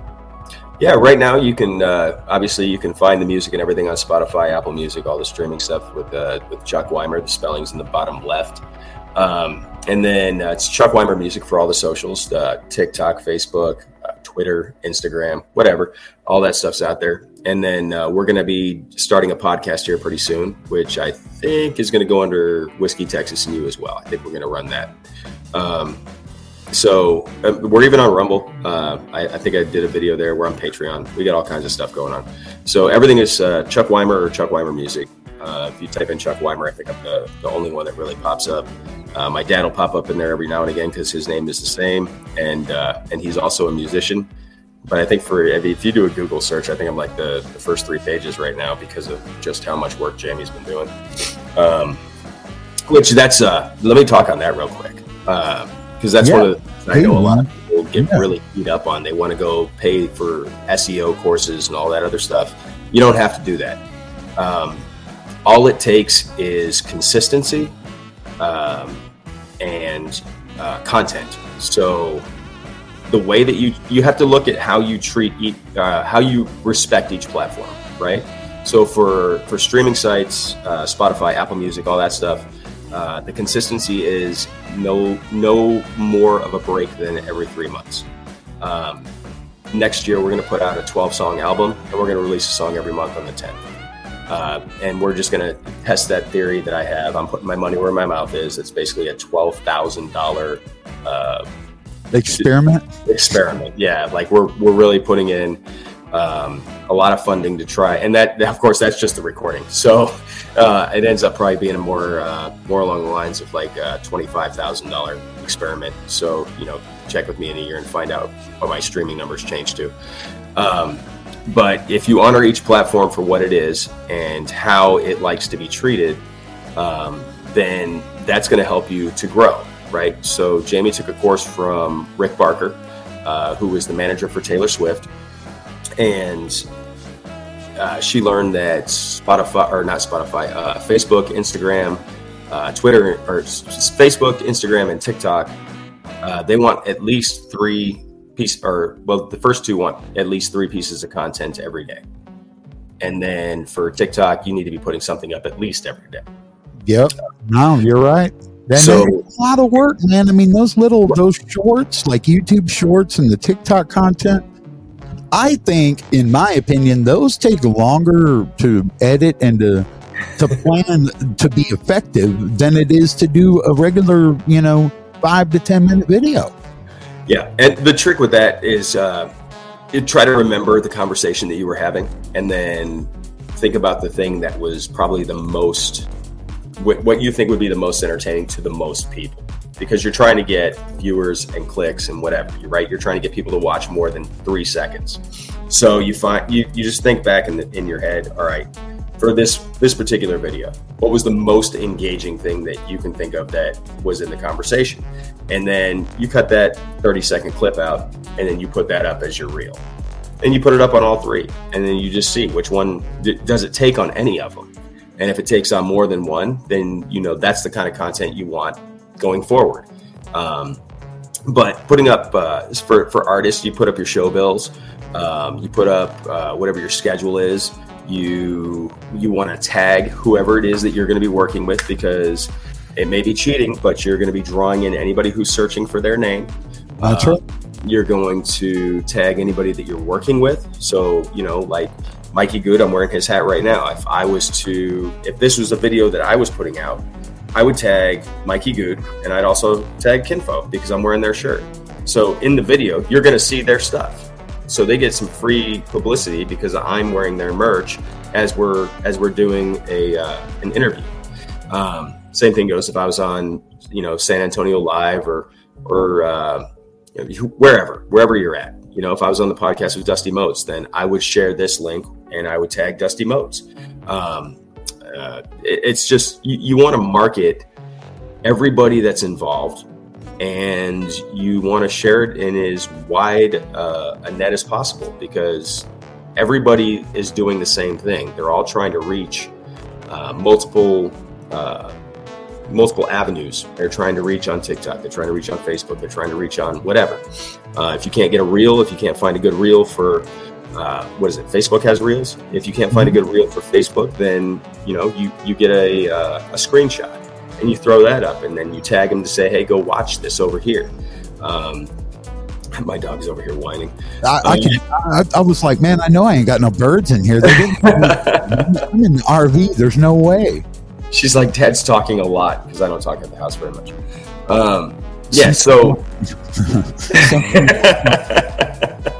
Yeah, right now you can uh, obviously you can find the music and everything on Spotify, Apple Music, all the streaming stuff with uh, with Chuck Wimer. The spelling's in the bottom left. Um, and then uh, it's Chuck Wimer Music for all the socials uh, TikTok, Facebook, Twitter, Instagram, whatever. All that stuff's out there. And then uh, we're going to be starting a podcast here pretty soon, which I think is going to go under Whiskey Texas and You as well. I think we're going to run that. Um, so uh, we're even on Rumble. Uh, I, I, think I did a video there. We're on Patreon. We got all kinds of stuff going on. So everything is uh, Chuck Wimer or Chuck Wimer Music. Uh, if you type in Chuck Wimer, I think I'm the, the only one that really pops up. Uh, my dad will pop up in there every now and again because his name is the same, and uh, and he's also a musician. But I think for if you do a Google search, I think I'm like the, the first three pages right now because of just how much work Jamie's been doing. Um, which that's uh, let me talk on that real quick because uh, that's yeah. one of the I know a lot of people get yeah. really beat up on. They want to go pay for SEO courses and all that other stuff. You don't have to do that. Um, all it takes is consistency um, and uh, content. So the way that you you have to look at how you treat each, uh, how you respect each platform, right? So for for streaming sites, uh, Spotify, Apple Music, all that stuff, uh, the consistency is no no more of a break than every three months. Um, next year, we're going to put out a 12 song album, and we're going to release a song every month on the 10th. Uh, and we're just going to test that theory that I have. I'm putting my money where my mouth is. It's basically a twelve thousand thousand dollar uh, experiment. Experiment, yeah. Like we're we're really putting in um, a lot of funding to try, and that of course that's just the recording. So uh, it ends up probably being more uh, more along the lines of like a twenty five thousand dollar experiment. So you know, check with me in a year and find out what my streaming numbers change to. Um, but if you honor each platform for what it is and how it likes to be treated, um, then that's going to help you to grow, right? So Jamie took a course from Rick Barker, uh, who was the manager for Taylor Swift, and uh, she learned that Spotify or not Spotify, uh, Facebook, Instagram, uh, Twitter, or Facebook, Instagram, and TikTok, uh, they want at least three piece or well the first two want at least three pieces of content every day. And then for tiktok you need to be putting something up at least every day. Yep. No you're right. That so a lot of work man. I mean those little those shorts like youtube shorts and the tiktok content i think in my opinion those take longer to edit and to to plan to be effective than it is to do a regular you know five to ten minute video yeah, and the trick with that is uh, you try to remember the conversation that you were having, and then think about the thing that was probably the most what, you think would be the most entertaining to the most people. Because you're trying to get viewers and clicks and whatever right? You're trying to get people to watch more than three seconds. So you find you, you just think back in, the, in your head all right for this this particular video? What was the most engaging thing that you can think of that was in the conversation? And then you cut that 30 second clip out and then you put that up as your reel. And you put it up on all three and then you just see which one does it take on any of them. And if it takes on more than one then you know that's the kind of content you want going forward. Um, but putting up uh, for, for artists you put up your show bills um, you put up uh, whatever your schedule is you you want to tag whoever it is that you're going to be working with because it may be cheating but you're going to be drawing in anybody who's searching for their name. That's uh, right. you're going to tag anybody that you're working with. So you know like mikey good i'm wearing his hat right now. If i was to if this was a video that i was putting out i would tag mikey good and i'd also tag kinfo because i'm wearing their shirt. So in the video you're going to see their stuff so they get some free publicity because I'm wearing their merch as we're as we're doing a uh, an interview. Um, same thing goes if I was on you know San Antonio Live or or uh, wherever wherever you're at. You know, if I was on the podcast with Dusty Moats, then I would share this link and I would tag Dusty Moats. Um, uh, it, it's just you, you want to market everybody that's involved and you want to share it in as wide uh, a net as possible because everybody is doing the same thing. They're all trying to reach uh, multiple uh, multiple avenues. They're trying to reach on TikTok. They're trying to reach on Facebook. They're trying to reach on whatever. Uh, if you can't get a reel, if you can't find a good reel for uh, what is it? Facebook has reels. If you can't find a good reel for Facebook, then you know you you get a uh, a screenshot and you throw that up and then you tag them to say, hey, go watch this over here. Um, my dog's over here whining. I, I, can, I, I, was like, man, I know I ain't got no birds in here. I'm in the RV. There's no way. She's like, Dad's talking a lot because I don't talk at the house very much. Um, yeah, so.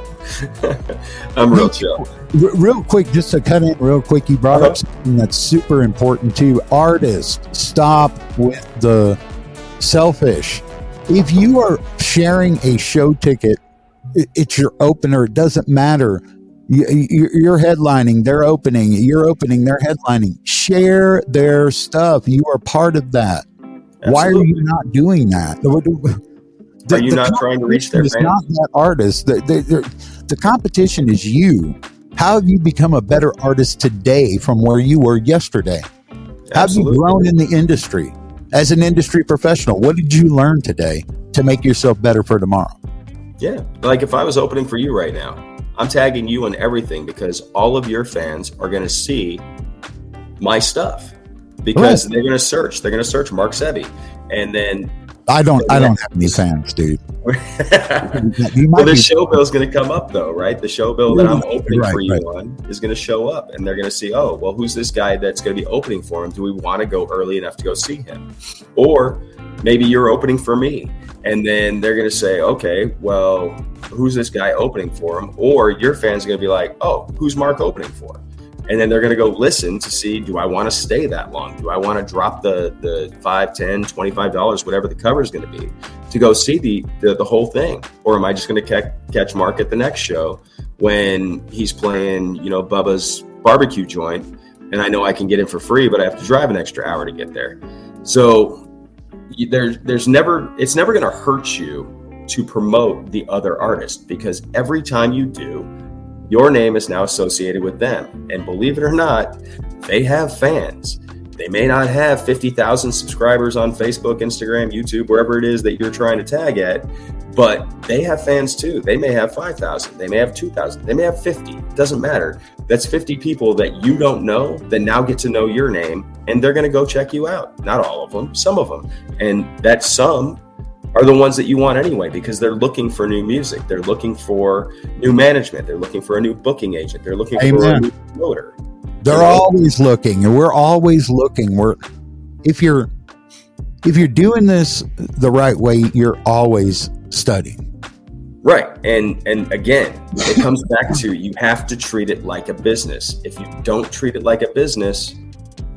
I'm real chill. Real quick, just to cut in real quick, you brought uh-huh. up something that's super important too. Artists, stop with the selfish. If you are sharing a show ticket, it's your opener. It doesn't matter. You're headlining, they're opening, you're opening, they're headlining. Share their stuff. You are part of that. Absolutely. Why are you not doing that? The, are you not trying to reach their fans? not that artist. The, the, the competition is you. How have you become a better artist today from where you were yesterday? Absolutely. Have you grown in the industry as an industry professional? What did you learn today to make yourself better for tomorrow? Yeah, like if I was opening for you right now, I'm tagging you in everything because all of your fans are going to see my stuff because right. they're going to search. They're going to search Mark Sebby, and then I don't. I don't have any fans, dude. well, the show bill is going to come up though, right? The show bill that I'm opening right, for you right. on is going to show up, and they're going to see, oh, well, who's this guy that's going to be opening for him? Do we want to go early enough to go see him, or maybe you're opening for me, and then they're going to say, okay, well, who's this guy opening for him? Or your fans are going to be like, oh, who's Mark opening for? And then they're going to go listen to see do i want to stay that long? Do i want to drop the the 5 10 25 dollars whatever the cover is going to be to go see the, the, the whole thing? Or am i just going to ca- catch mark at the next show when he's playing you know bubba's barbecue joint and i know i can get in for free but i have to drive an extra hour to get there? So there's there's never it's never going to hurt you to promote the other artist because every time you do your name is now associated with them. And believe it or not, they have fans. They may not have 50,000 subscribers on Facebook, Instagram, YouTube, wherever it is that you're trying to tag at, but they have fans too. They may have 5,000, they may have 2,000, they may have 50. It doesn't matter. That's 50 people that you don't know that now get to know your name and they're going to go check you out. Not all of them, some of them. And that some are the ones that you want anyway because they're looking for new music. They're looking for new management. They're looking for a new booking agent. They're looking Amen. for a new promoter. They're you know? always looking, and we're always looking. We're if you're if you're doing this the right way, you're always studying. Right. And and again, it comes back to you have to treat it like a business. If you don't treat it like a business,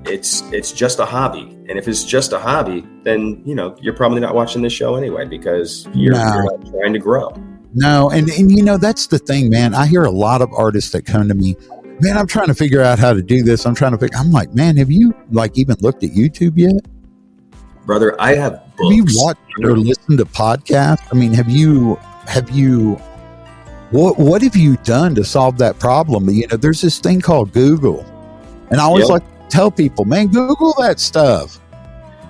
it's it's just a hobby. And if it's just a hobby, then you know you're probably not watching this show anyway because you're, no. you're not trying to grow. No, and and you know that's the thing, man. I hear a lot of artists that come to me, man. I'm trying to figure out how to do this. I'm trying to figure. I'm like, man, have you like even looked at YouTube yet? brother. I have books. Have you watched or listened to podcasts? I mean, have you have you what what have you done to solve that problem? You know, there's this thing called Google, and I always yep. like tell people, man, Google that stuff.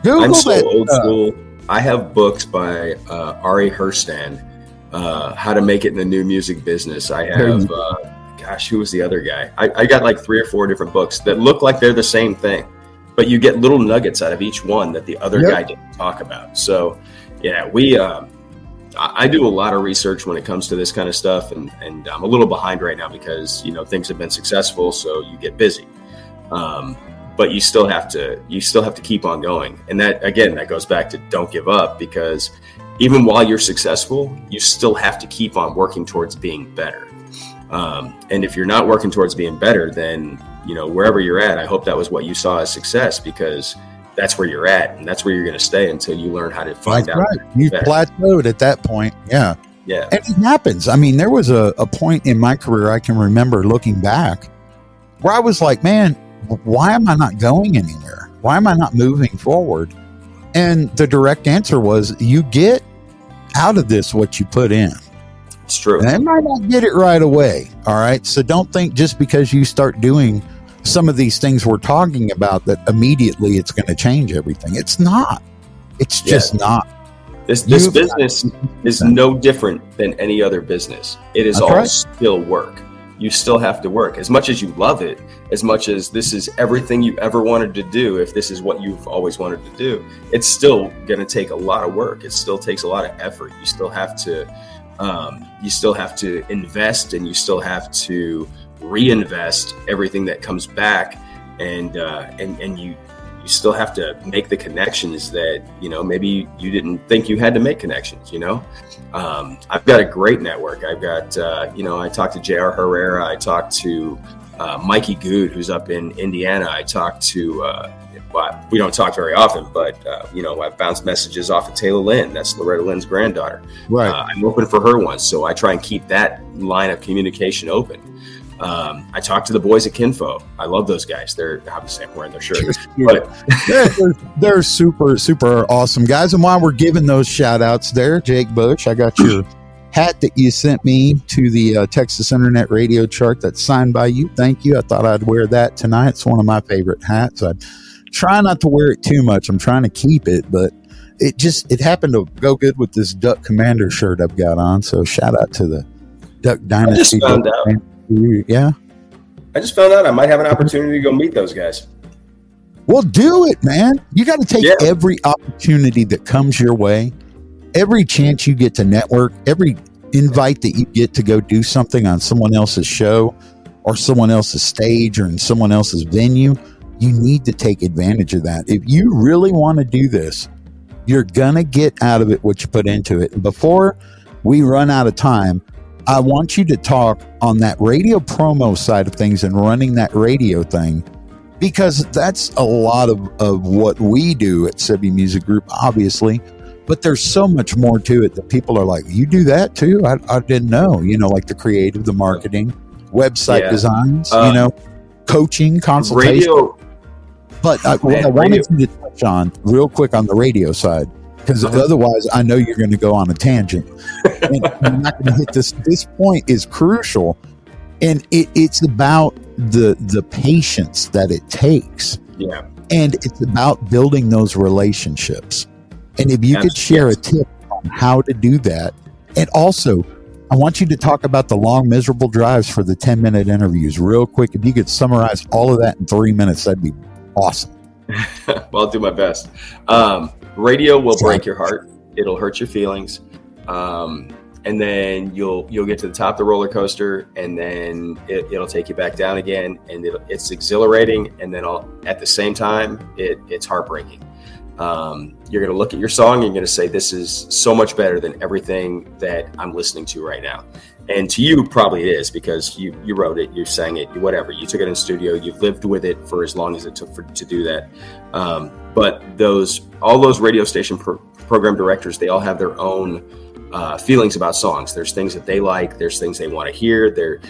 Google I'm so old stuff. school. I have books by uh, Ari Herstand, uh, How to Make It in the New Music Business. I have, uh, gosh, who was the other guy? I, I got like three or four different books that look like they're the same thing but you get little nuggets out of each one that the other yep. guy didn't talk about. So, yeah, we. Um, I do a lot of research when it comes to this kind of stuff, and, and I'm a little behind right now because you know things have been successful, so you get busy. Um, but you still have to you still have to keep on going, and that again that goes back to don't give up because even while you're successful, you still have to keep on working towards being better. Um, and if you're not working towards being better, then you know, wherever you're at, I hope that was what you saw as success because that's where you're at and that's where you're going to stay until you learn how to find that's out. Right. You plateaued at that point. Yeah. Yeah. And it happens. I mean, there was a, a point in my career I can remember looking back where I was like, man, why am I not going anywhere? Why am I not moving forward? And the direct answer was you get out of this what you put in. It's true. And I might not get it right away. All right. So don't think just because you start doing some of these things we're talking about that immediately it's going to change everything. It's not. It's just yeah. not. This this You've business is no different than any other business. It is That's all right. still work. You still have to work as much as you love it, as much as this is everything you ever wanted to do. If this is what you've always wanted to do, it's still going to take a lot of work. It still takes a lot of effort. You still have to um, you still have to invest and you still have to reinvest everything that comes back and uh, and and you you still have to make the connections that you know maybe you didn't think you had to make connections you know um, i've got a great network i've got uh, you know i talked to jr herrera i talked to uh, mikey good who's up in indiana i talked to uh, well, we don't talk very often, but uh, you know, I bounce messages off of Tayla Lynn. That's Loretta Lynn's granddaughter. Right. Uh, I'm open for her once, so I try and keep that line of communication open. Um, I talked to the boys at Kinfo. I love those guys. They're obviously I'm wearing their shirt, but they're, they're, super super awesome guys. And while we're giving those shout outs there, Jake Bush, I got your hat that you sent me to the uh, Texas Internet Radio chart that's signed by you. Thank you. I thought I'd wear that tonight. It's one of my favorite hats. I try not to wear it too much. I'm trying to keep it, but it just it happened to go good with this Duck Commander shirt I've got on. So shout out to the Duck Dynasty. I just found out. Yeah. I just found out I might have an opportunity to go meet those guys. Well, do it, man. You got to take yeah. every opportunity that comes your way, every chance you get to network, every invite that you get to go do something on someone else's show or someone else's stage or in someone else's venue you need to take advantage of that. If you really want to do this, you're going to get out of it what you put into it. And before we run out of time, I want you to talk on that radio promo side of things and running that radio thing because that's a lot of, of what we do at Sebby Music Group, obviously. But there's so much more to it that people are like, you do that too? I, I didn't know, you know, like the creative, the marketing, website yeah. designs, uh, you know, coaching, consultation. Radio, but uh, what I wanted you to touch on real quick on the radio side, because uh-huh. otherwise I know you're going to go on a tangent. and I'm not going to hit this. This point is crucial, and it, it's about the the patience that it takes. Yeah, and it's about building those relationships. And if you could share yes. a tip on how to do that, and also I want you to talk about the long, miserable drives for the 10 minute interviews real quick. If you could summarize all of that in three minutes, that'd be awesome. well, I'll do my best. Um, radio will break your heart. It'll hurt your feelings. Um, and then you'll you'll get to the top of the roller coaster, and then it, will take you back down again, and it's exhilarating, and then I'll, at the same time, it, it's heartbreaking. Um, you're going to look at your song and you're going to say, This is so much better than everything that I'm listening to right now. And to you, probably it is because you, you wrote it, you sang it, you, whatever. You took it in studio, you've lived with it for as long as it took for, to do that. Um, but those, all those radio station pro- program directors, they all have their own uh, feelings about songs. There's things that they like, there's things they want to hear. They're,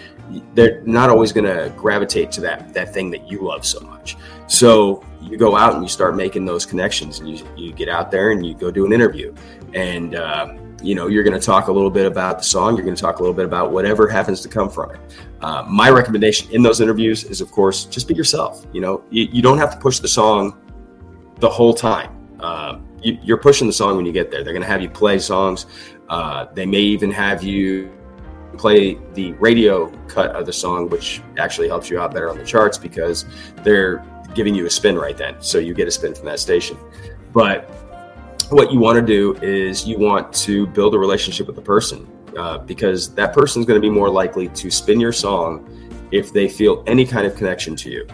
they're not always going to gravitate to that, that thing that you love so much. So you go out and you start making those connections and you, you get out there and you go do an interview and uh, you know you're going to talk a little bit about the song you're going to talk a little bit about whatever happens to come from it uh, my recommendation in those interviews is of course just be yourself you know you, you don't have to push the song the whole time uh, you, are pushing the song when you get there they're going to have you play songs uh, they may even have you play the radio cut of the song which actually helps you out better on the charts because they're giving you a spin right then. So you get a spin from that station. But what you want to do is you want to build a relationship with the person uh, because that person is going to be more likely to spin your song if they feel any kind of connection to you.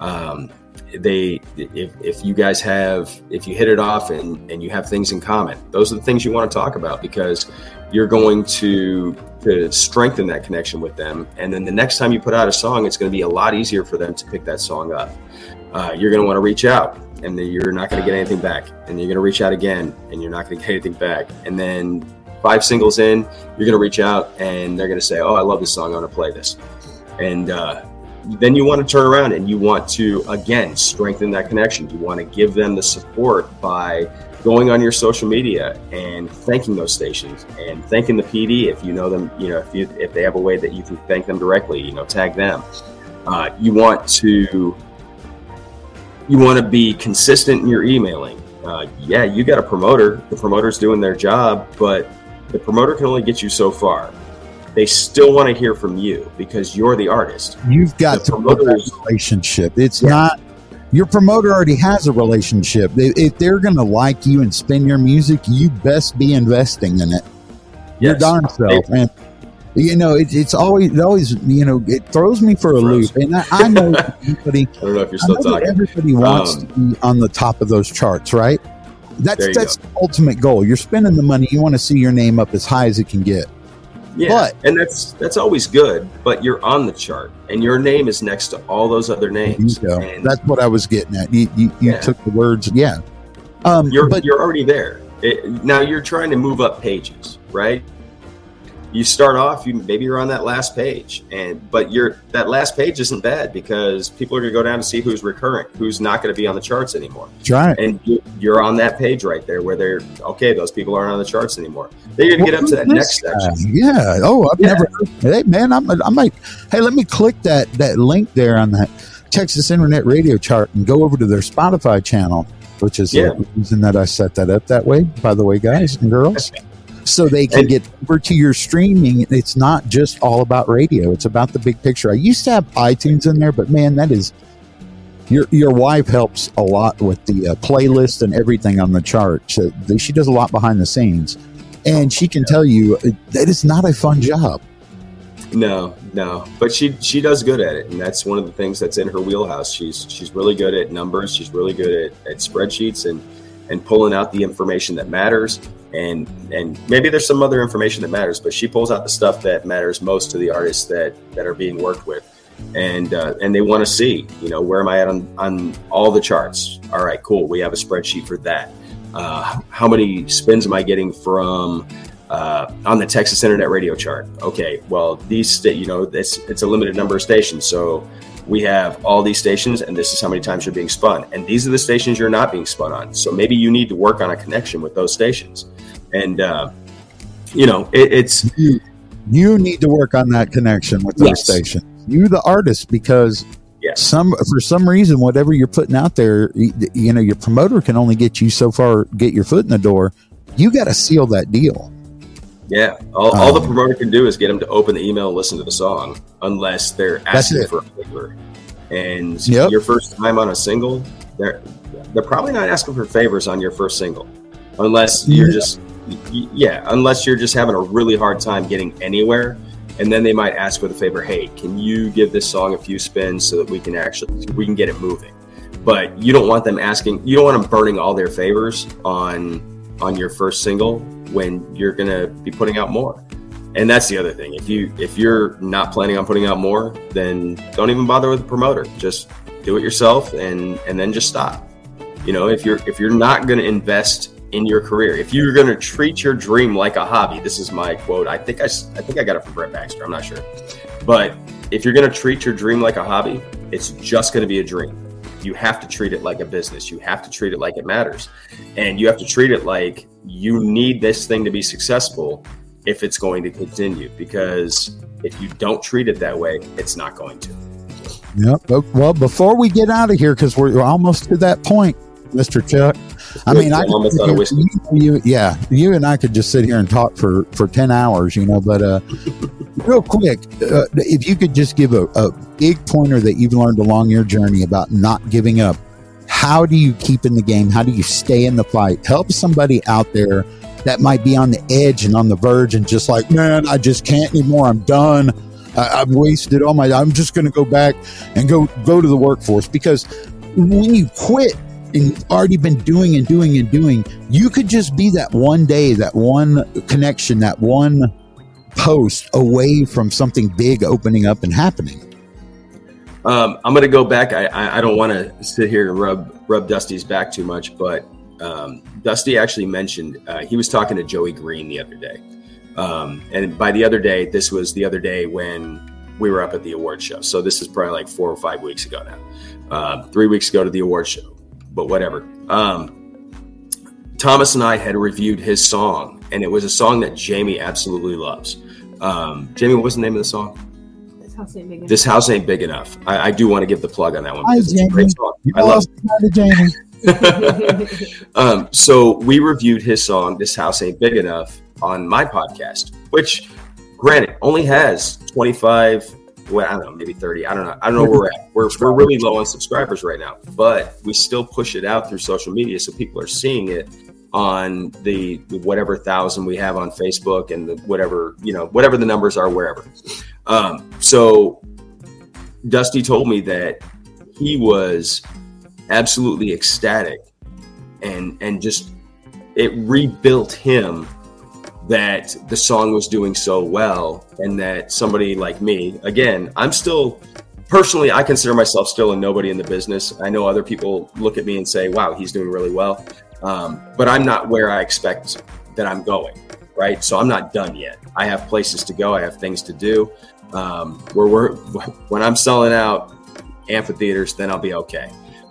Um, they if, if you guys have if you hit it off and, and you have things in common those are the things you want to talk about because you're going to to strengthen that connection with them. And then the next time you put out a song it's going to be a lot easier for them to pick that song up. Uh, you're going to want to reach out and then you're not going to get anything back. And you're going to reach out again and you're not going to get anything back. And then five singles in, you're going to reach out and they're going to say, Oh, I love this song. I want to play this. And uh, then you want to turn around and you want to, again, strengthen that connection. You want to give them the support by going on your social media and thanking those stations and thanking the PD if you know them, you know, if, you, if they have a way that you can thank them directly, you know, tag them. Uh, you want to you want to be consistent in your emailing. Uh, yeah, you got a promoter. The promoter's doing their job, but the promoter can only get you so far. They still want to hear from you because you're the artist. You've got the to build that relationship. It's yeah. not your promoter already has a relationship. If they're going to like you and spin your music, you best be investing in it. Yes. Your darn self. And you know, it, it's always, it always, you know, it throws me for a loop. And I, I know everybody. I don't know if you're still talking. Everybody wants um, to be on the top of those charts, right? That's that's go. the ultimate goal. You're spending the money. You want to see your name up as high as it can get. Yeah, but, and that's that's always good. But you're on the chart, and your name is next to all those other names. that's what I was getting at. You you, you yeah. took the words. Yeah, um, you're but, you're already there. It, now you're trying to move up pages, right? You start off you maybe you're on that last page and but you're that last page isn't bad because people are going to go down to see who's recurrent who's not going to be on the charts anymore. That's right. And you're on that page right there where they're okay those people aren't on the charts anymore. They're going to get up to that next section. yeah. Oh i've yeah. never hey man I'm, i might hey let me click that that link there on that texas internet radio chart and go over to their spotify channel which is yeah. the reason that i set that up that way by the way guys and girls so they can get over to your streaming. It's not just all about radio; it's about the big picture. I used to have iTunes in there, but man, that is your your wife helps a lot with the uh, playlist and everything on the chart. So she does a lot behind the scenes, and she can tell you uh, that it's not a fun job. No, no, but she she does good at it, and that's one of the things that's in her wheelhouse. She's she's really good at numbers. She's really good at, at spreadsheets and and pulling out the information that matters and and maybe there's some other information that matters but she pulls out the stuff that matters most to the artists that that are being worked with. And uh, and they want to see you know where am i at on on all the charts? All right cool. We have a spreadsheet for that. Uh, how many spins am i getting from uh, on the Texas Internet Radio chart. Okay, well, these you know it's it's a limited number of stations, so we have all these stations and this is how many times you're being spun. And these are the stations you're not being spun on. So maybe you need to work on a connection with those stations. And uh, you know it, it's you, you, need to work on that connection with those yes. stations. You the artist because yes. some for some reason whatever you're putting out there you, you know your promoter can only get you so far get your foot in the door. You got to seal that deal yeah, all, um, all, the um, promoter can do is get them to open the email and listen to the song, unless they're asking for a favor. And yep. your first time on a single, they're they're probably not asking for favors on your first single, unless you're yeah. just yeah, unless you're just having a really hard time getting anywhere. And then they might ask for the favor, hey, can you give this song a few spins so that we can actually we can get it moving? but you don't want them asking. You don't want them burning all their favors on on your first single when you're gonna be putting out more. And that's the other thing. If you if you're not planning on putting out more, then don't even bother with a promoter. Just do it yourself and and then just stop. You know, if you're if you're not going to invest in your career, if you're going to treat your dream like a hobby, this is my quote. I think I I think I got it from Brett Baxter. I'm not sure, but if you're going to treat your dream like a hobby, it's just going to be a dream. You have to treat it like a business. You have to treat it like it matters, and you have to treat it like you need this thing to be successful if it's going to continue. Because if you don't treat it that way, it's not going to. Yep. Well, before we get out of here, because we're almost to that point, Mr. Chuck. I mean, I of whiskey. You, yeah, you and I could just sit here and talk for for ten hours, you know. But uh, real quick, uh, if you could just give a, a big pointer that you've learned along your journey about not giving up, how do you keep in the game? How do you stay in the fight? Help somebody out there that might be on the edge and on the verge and just like, man, I just can't anymore. I'm done. I, have wasted all my. I'm just going to go back and go go to the workforce because when you quit and you've already been doing and doing and doing, you could just be that one day, that one connection, that one post away from something big opening up and happening. Um, I'm going to go back. I, I, I don't want to sit here and rub rub Dusty's back too much, but um, Dusty actually mentioned uh, he was talking to Joey Green the other day, um, and by the other day, this was the other day when we were up at the award show. So this is probably like four or five weeks ago now. Uh, three weeks ago to the award show, but whatever. Um, Thomas and I had reviewed his song, and it was a song that Jamie absolutely loves. Um, Jamie, what was the name of the song? This house ain't big enough. This house ain't big enough. I, I do want to give the plug on that one. Hi, Jamie. I love Jamie. um, so we reviewed his song "This House Ain't Big Enough" on my podcast, which, granted, only has 25 well, I don't know, maybe 30. I don't know. I don't know where we're at. We're, we're really low on subscribers right now, but we still push it out through social media so people are seeing it on the, the whatever thousand we have on Facebook and the whatever, you know, whatever the numbers are, wherever. Um, so Dusty told me that he was absolutely ecstatic and and just it rebuilt him that the song was doing so well and that somebody like me again i'm still personally i consider myself still a nobody in the business. I know other people look at me and say wow he's doing really well. Um, but i'm not where i expect that i'm going right? So i'm not done yet. I have places to go. I have things to do. Um, where we're when i'm selling out amphitheaters then i'll be okay.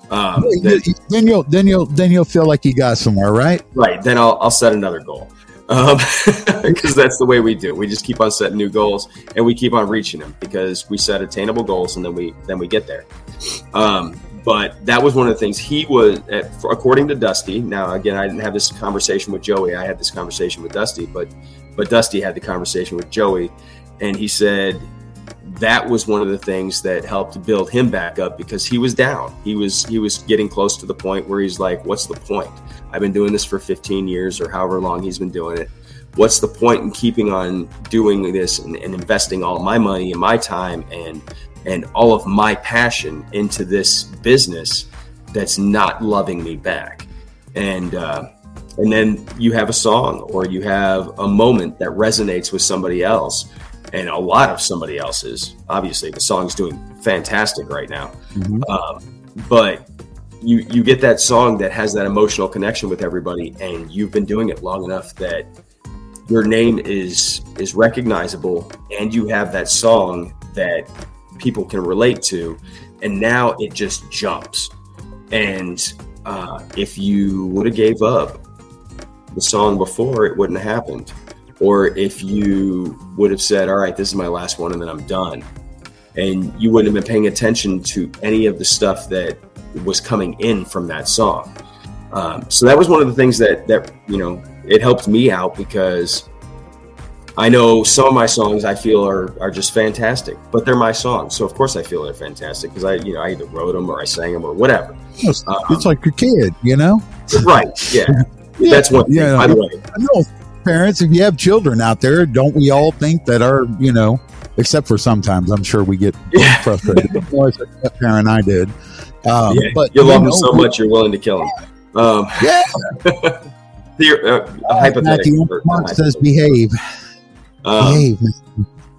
Um, then, then you'll then you'll then you'll feel like you got somewhere right? Right. Then i'll, I'll set another goal because um, that's the way we do. We just keep on setting new goals and we keep on reaching them because we set attainable goals and then we then we get there. Um, but that was one of the things he was, according to Dusty. Now, again, I didn't have this conversation with Joey. I had this conversation with Dusty, but but Dusty had the conversation with Joey, and he said that was one of the things that helped build him back up because he was down. He was he was getting close to the point where he's like, "What's the point? I've been doing this for 15 years or however long he's been doing it. What's the point in keeping on doing this and, and investing all my money and my time and and all of my passion into this business that's not loving me back?" And uh, and then you have a song or you have a moment that resonates with somebody else and a lot of somebody else's. Obviously, the song's doing fantastic right now. Mm-hmm. Um, but you you get that song that has that emotional connection with everybody, and you've been doing it long enough that your name is is recognizable, and you have that song that people can relate to, and now it just jumps. And uh, if you would have gave up the song before, it wouldn't have happened or if you would have said, all right, this is my last one and then I'm done. And you wouldn't have been paying attention to any of the stuff that was coming in from that song. Um, so that was one of the things that, that, you know, it helped me out because I know some of my songs I feel are, are just fantastic, but they're my songs. So of course I feel they're fantastic because I, you know, I either wrote them or I sang them or whatever. It's, um, it's like your kid, you know? Right. Yeah. yeah. That's one thing, yeah, by the way. I know parents, if you have children out there, don't we all think that our, you know, except for sometimes I'm sure we get Yeah. frustrated. More as a step parent, I did. Um, Yeah, but you love him so much you're willing to kill him. Um, Yeah. Theor- uh, a hypothetical. Matthew, Mark says behave. Um, behave.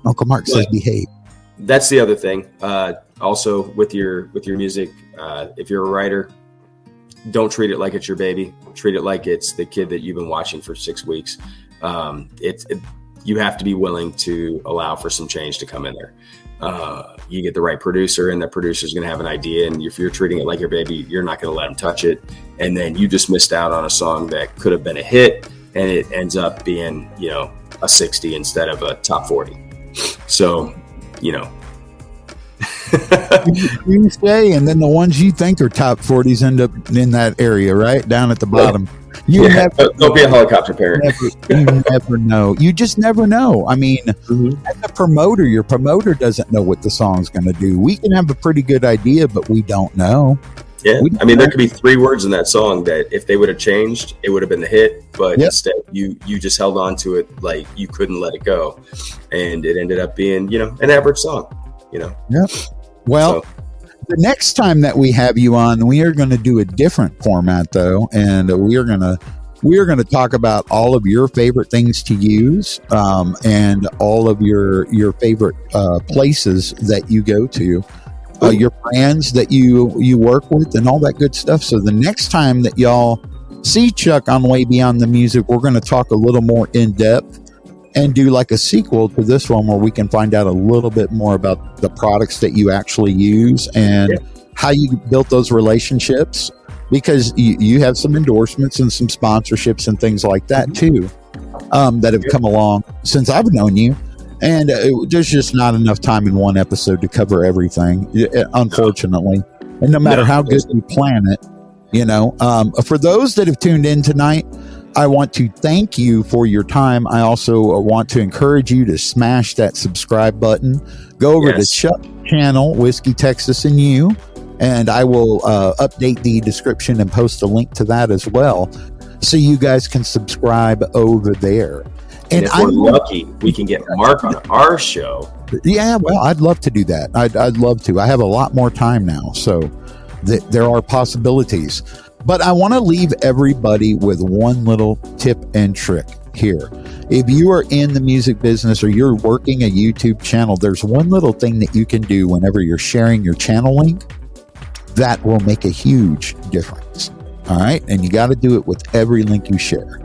Uncle Mark says behave. that's the other thing. Uh, also, with your with your music, uh, if you're a writer, don't treat it like it's your baby. Treat it like it's the kid that you've been watching for six weeks. Um, it's it, you have to be willing to allow for some change to come in there. Uh, you get the right producer, and the producer is going to have an idea. And if you're treating it like your baby, you're not going to let them touch it. And then you just missed out on a song that could have been a hit, and it ends up being you know a 60 instead of a top 40. So, you know. You say, and then the ones you think are top 40s end up in that area, right? Down at the bottom. You yeah, never, don't- don't be a helicopter parent. never, you never know. You just never know. I mean, mm-hmm. as a promoter, your promoter doesn't know what the song's going to do. We can have a pretty good idea, but we don't know. Yeah, We- I mean, there could be three words in that song that if they would have changed, it would have been the hit. But Yep. instead, you you just held on to it like you couldn't let it go, and it ended up being you know an average song. You know, Well, So- the next time that we have you on, we are going to do a different format, though, and we are going to we are going to talk about all of your favorite things to use um, and all of your your favorite uh, places that you go to. Uh, your brands that you you work with and all that good stuff. So the next time that y'all see Chuck on Way Beyond the Music, we're going to talk a little more in depth and do like a sequel to this one where we can find out a little bit more about the products that you actually use and Yeah. how you built those relationships because you, you have some endorsements and some sponsorships and things like that too um, that have Yeah. come along since I've known you. And uh, it- there's just not enough time in one episode to cover everything, uh, unfortunately. And no matter No. how good you plan it, you know, um, for those that have tuned in tonight, I want to thank you for your time. I also uh, want to encourage you to smash that subscribe button. Go over Yes. to Chuck channel, Whiskey Texas and You, and I will uh, update the description and post a link to that as well, so you guys can subscribe over there. and, And if we're I'm lucky, we can get Mark on our show. yeah, well, I'd love to do that. I'd, I'd love to. I have a lot more time now, so th- there are possibilities. But I want to leave everybody with one little tip and trick here. If you are in the music business or you're working a YouTube channel, there's one little thing that you can do whenever you're sharing your channel link that will make a huge difference. All right. And you got to do it with every link you share.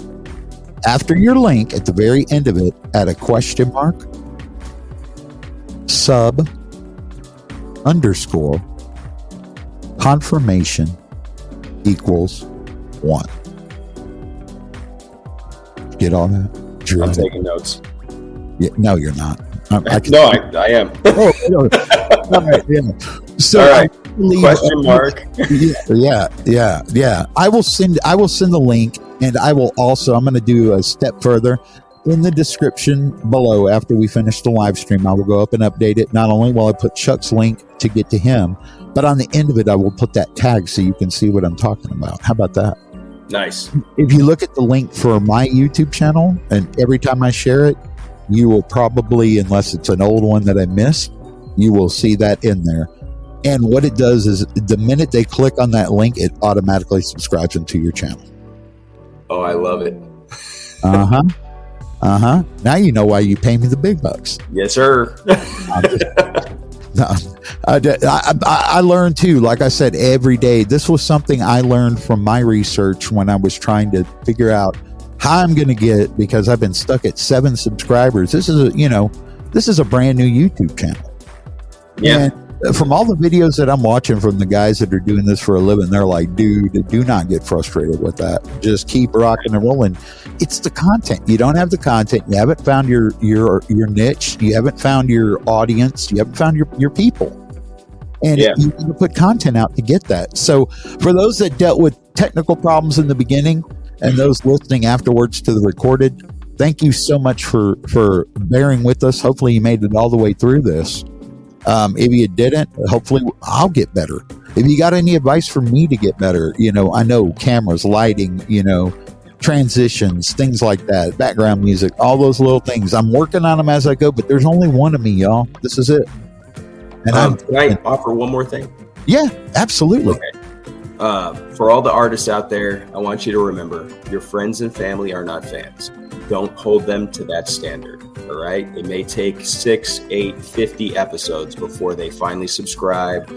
After your link, at the very end of it, add a question mark sub underscore confirmation equals one. Get all that? You I'm taking notes. Yeah, no, you're not. I, I can, No, I, I am. oh, no. All right, yeah. So All right. Question mark. yeah, yeah, yeah, yeah. I will send. I will send the link, and I will also. I'm going to do a step further in the description below. After we finish the live stream, I will go up and update it. Not only will I put Chuck's link to get to him, but on the end of it, I will put that tag so you can see what I'm talking about. How about that? Nice. If you look at the link for my YouTube channel, and every time I share it, you will probably, unless it's an old one that I missed, you will see that in there. And what it does is the minute they click on that link, it automatically subscribes them to your channel. Oh, I love it. Uh huh. Uh huh. Now you know why you pay me the big bucks. Yes, sir. No, I, I, I I learned too. Like I said, every day. This was something I learned from my research when I was trying to figure out how I'm going to get because I've been stuck at seven subscribers. This is a you know this is a brand new YouTube channel. yeah. And from all the videos that I'm watching from the guys that are doing this for a living, they're like, dude, do not get frustrated with that. Just keep rocking and rolling. It's the content. You don't have the content. You haven't found your your your niche. You haven't found your audience. You haven't found your your people. And Yeah. you need to put content out to get that. So for those that dealt with technical problems in the beginning and those listening afterwards to the recorded, thank you so much for for bearing with us. Hopefully you made it all the way through this. Um, if you didn't, hopefully I'll get better. If you got any advice for me to get better, you know, I know cameras, lighting, you know, transitions, things like that, background music, all those little things. I'm working on them as I go, but there's only one of me, y'all. This is it. And um, can I offer one more thing? Yeah, absolutely. Okay. Uh, for all the artists out there, I want you to remember your friends and family are not fans. Don't hold them to that standard. Right. It may take six, eight, 50 episodes before they finally subscribe.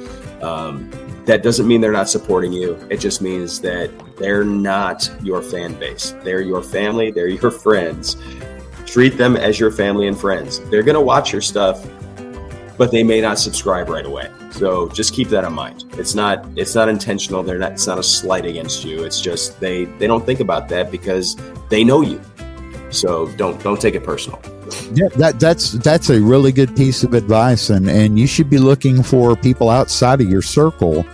Um, that doesn't mean they're not supporting you. It just means that they're not your fan base. They're your family, they're your friends. Treat them as your family and friends. They're going to watch your stuff, but they may not subscribe right away. So just keep that in mind. It's not it's not intentional. They're not it's not a slight against you. It's just they they don't think about that because they know you. So don't don't take it personal. Yeah, that that's that's a really good piece of advice, and and you should be looking for people outside of your circle.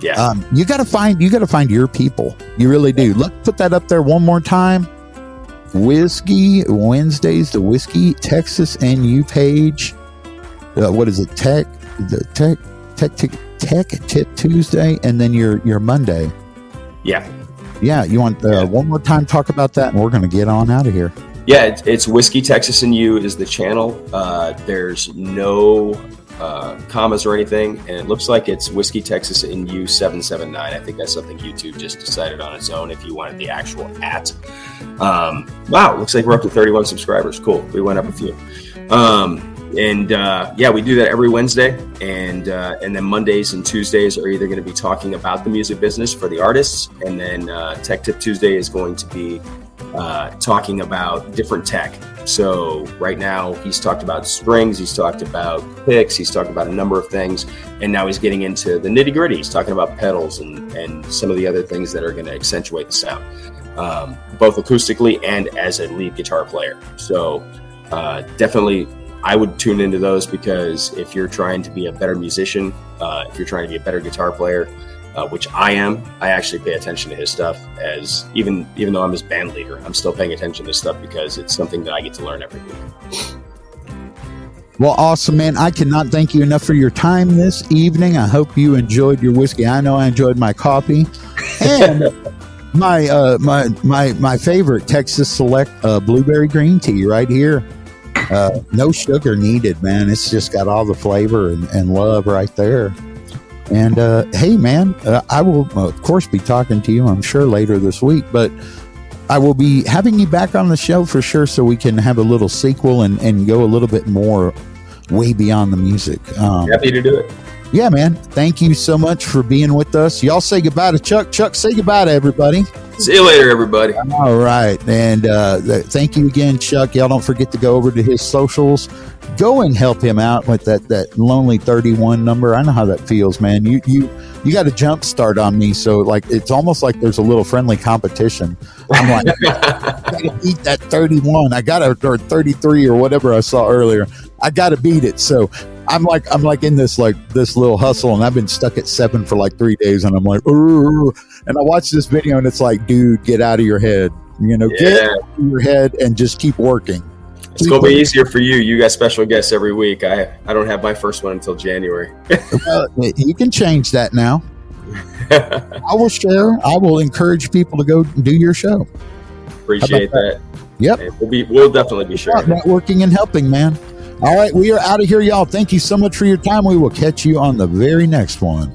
Yeah, um, you got to find you got to find your people. You really do. Look, put that up there one more time. Whiskey Wednesdays, the Whiskey Texas and You page. Uh, what is it? Tech, the Tech Tech Tech Tech Tip Tuesday, and then your your Monday. Yeah, yeah. You want uh, yeah. one more time talk about that, and we're going to get on out of here. Yeah, it's, it's Whiskey Texas and You is the channel. Uh, there's no uh, commas or anything, and it looks like it's Whiskey Texas and You seven seven nine. I think that's something YouTube just decided on its own. If you wanted the actual at, um, wow, looks like we're up to 31 subscribers. Cool, we went up a few. Um, and uh, yeah, we do that every Wednesday, and uh, and then Mondays and Tuesdays are either going to be talking about the music business for the artists, and then uh, Tech Tip Tuesday is going to be uh, talking about different tech. So right now he's talked about springs, he's talked about picks, he's talked about a number of things, and now he's getting into the nitty gritty. He's talking about pedals and and some of the other things that are going to accentuate the sound, um, both acoustically and as a lead guitar player. So uh, definitely. I would tune into those because if you're trying to be a better musician, uh, if you're trying to be a better guitar player, uh, which I am. I actually pay attention to his stuff as even even though I'm his band leader, I'm still paying attention to stuff because it's something that I get to learn every week. Well, awesome, man. I cannot thank you enough for your time this evening. I hope you enjoyed your whiskey. I know I enjoyed my coffee. And my uh, my my my favorite Texas Select uh, blueberry green tea right here. Uh, no sugar needed, man. It's just got all the flavor and, and love right there. And uh, hey, man, uh, I will, of course, be talking to you, I'm sure, later this week, but I will be having you back on the show for sure so we can have a little sequel and, and go a little bit more way beyond the music. Um, Happy to do it. Yeah, man. Thank you so much for being with us. Y'all say goodbye to Chuck. Chuck, say goodbye to everybody. See you later, everybody. All right. And uh, thank you again, Chuck. Y'all don't forget to go over to his socials go and help him out with that that lonely 31 number i know how that feels man you you you got a jump start on me so like it's almost like there's a little friendly competition i'm like i gotta beat that 31 i gotta or 33 or whatever i saw earlier i gotta beat it so i'm like i'm like in this like this little hustle and i've been stuck at seven for like three days and i'm like Urgh. and i watch this video and it's like dude get out of your head you know yeah. get out of your head and just keep working it's gonna be easier for you. You got special guests every week. I I don't have my first one until January. well, you can change that now. I will share. I will encourage people to go do your show. Appreciate that? that. Yep. we'll be. We'll definitely be sharing. Networking and helping, man. All right, we are out of here, y'all. Thank you so much for your time. We will catch you on the very next one.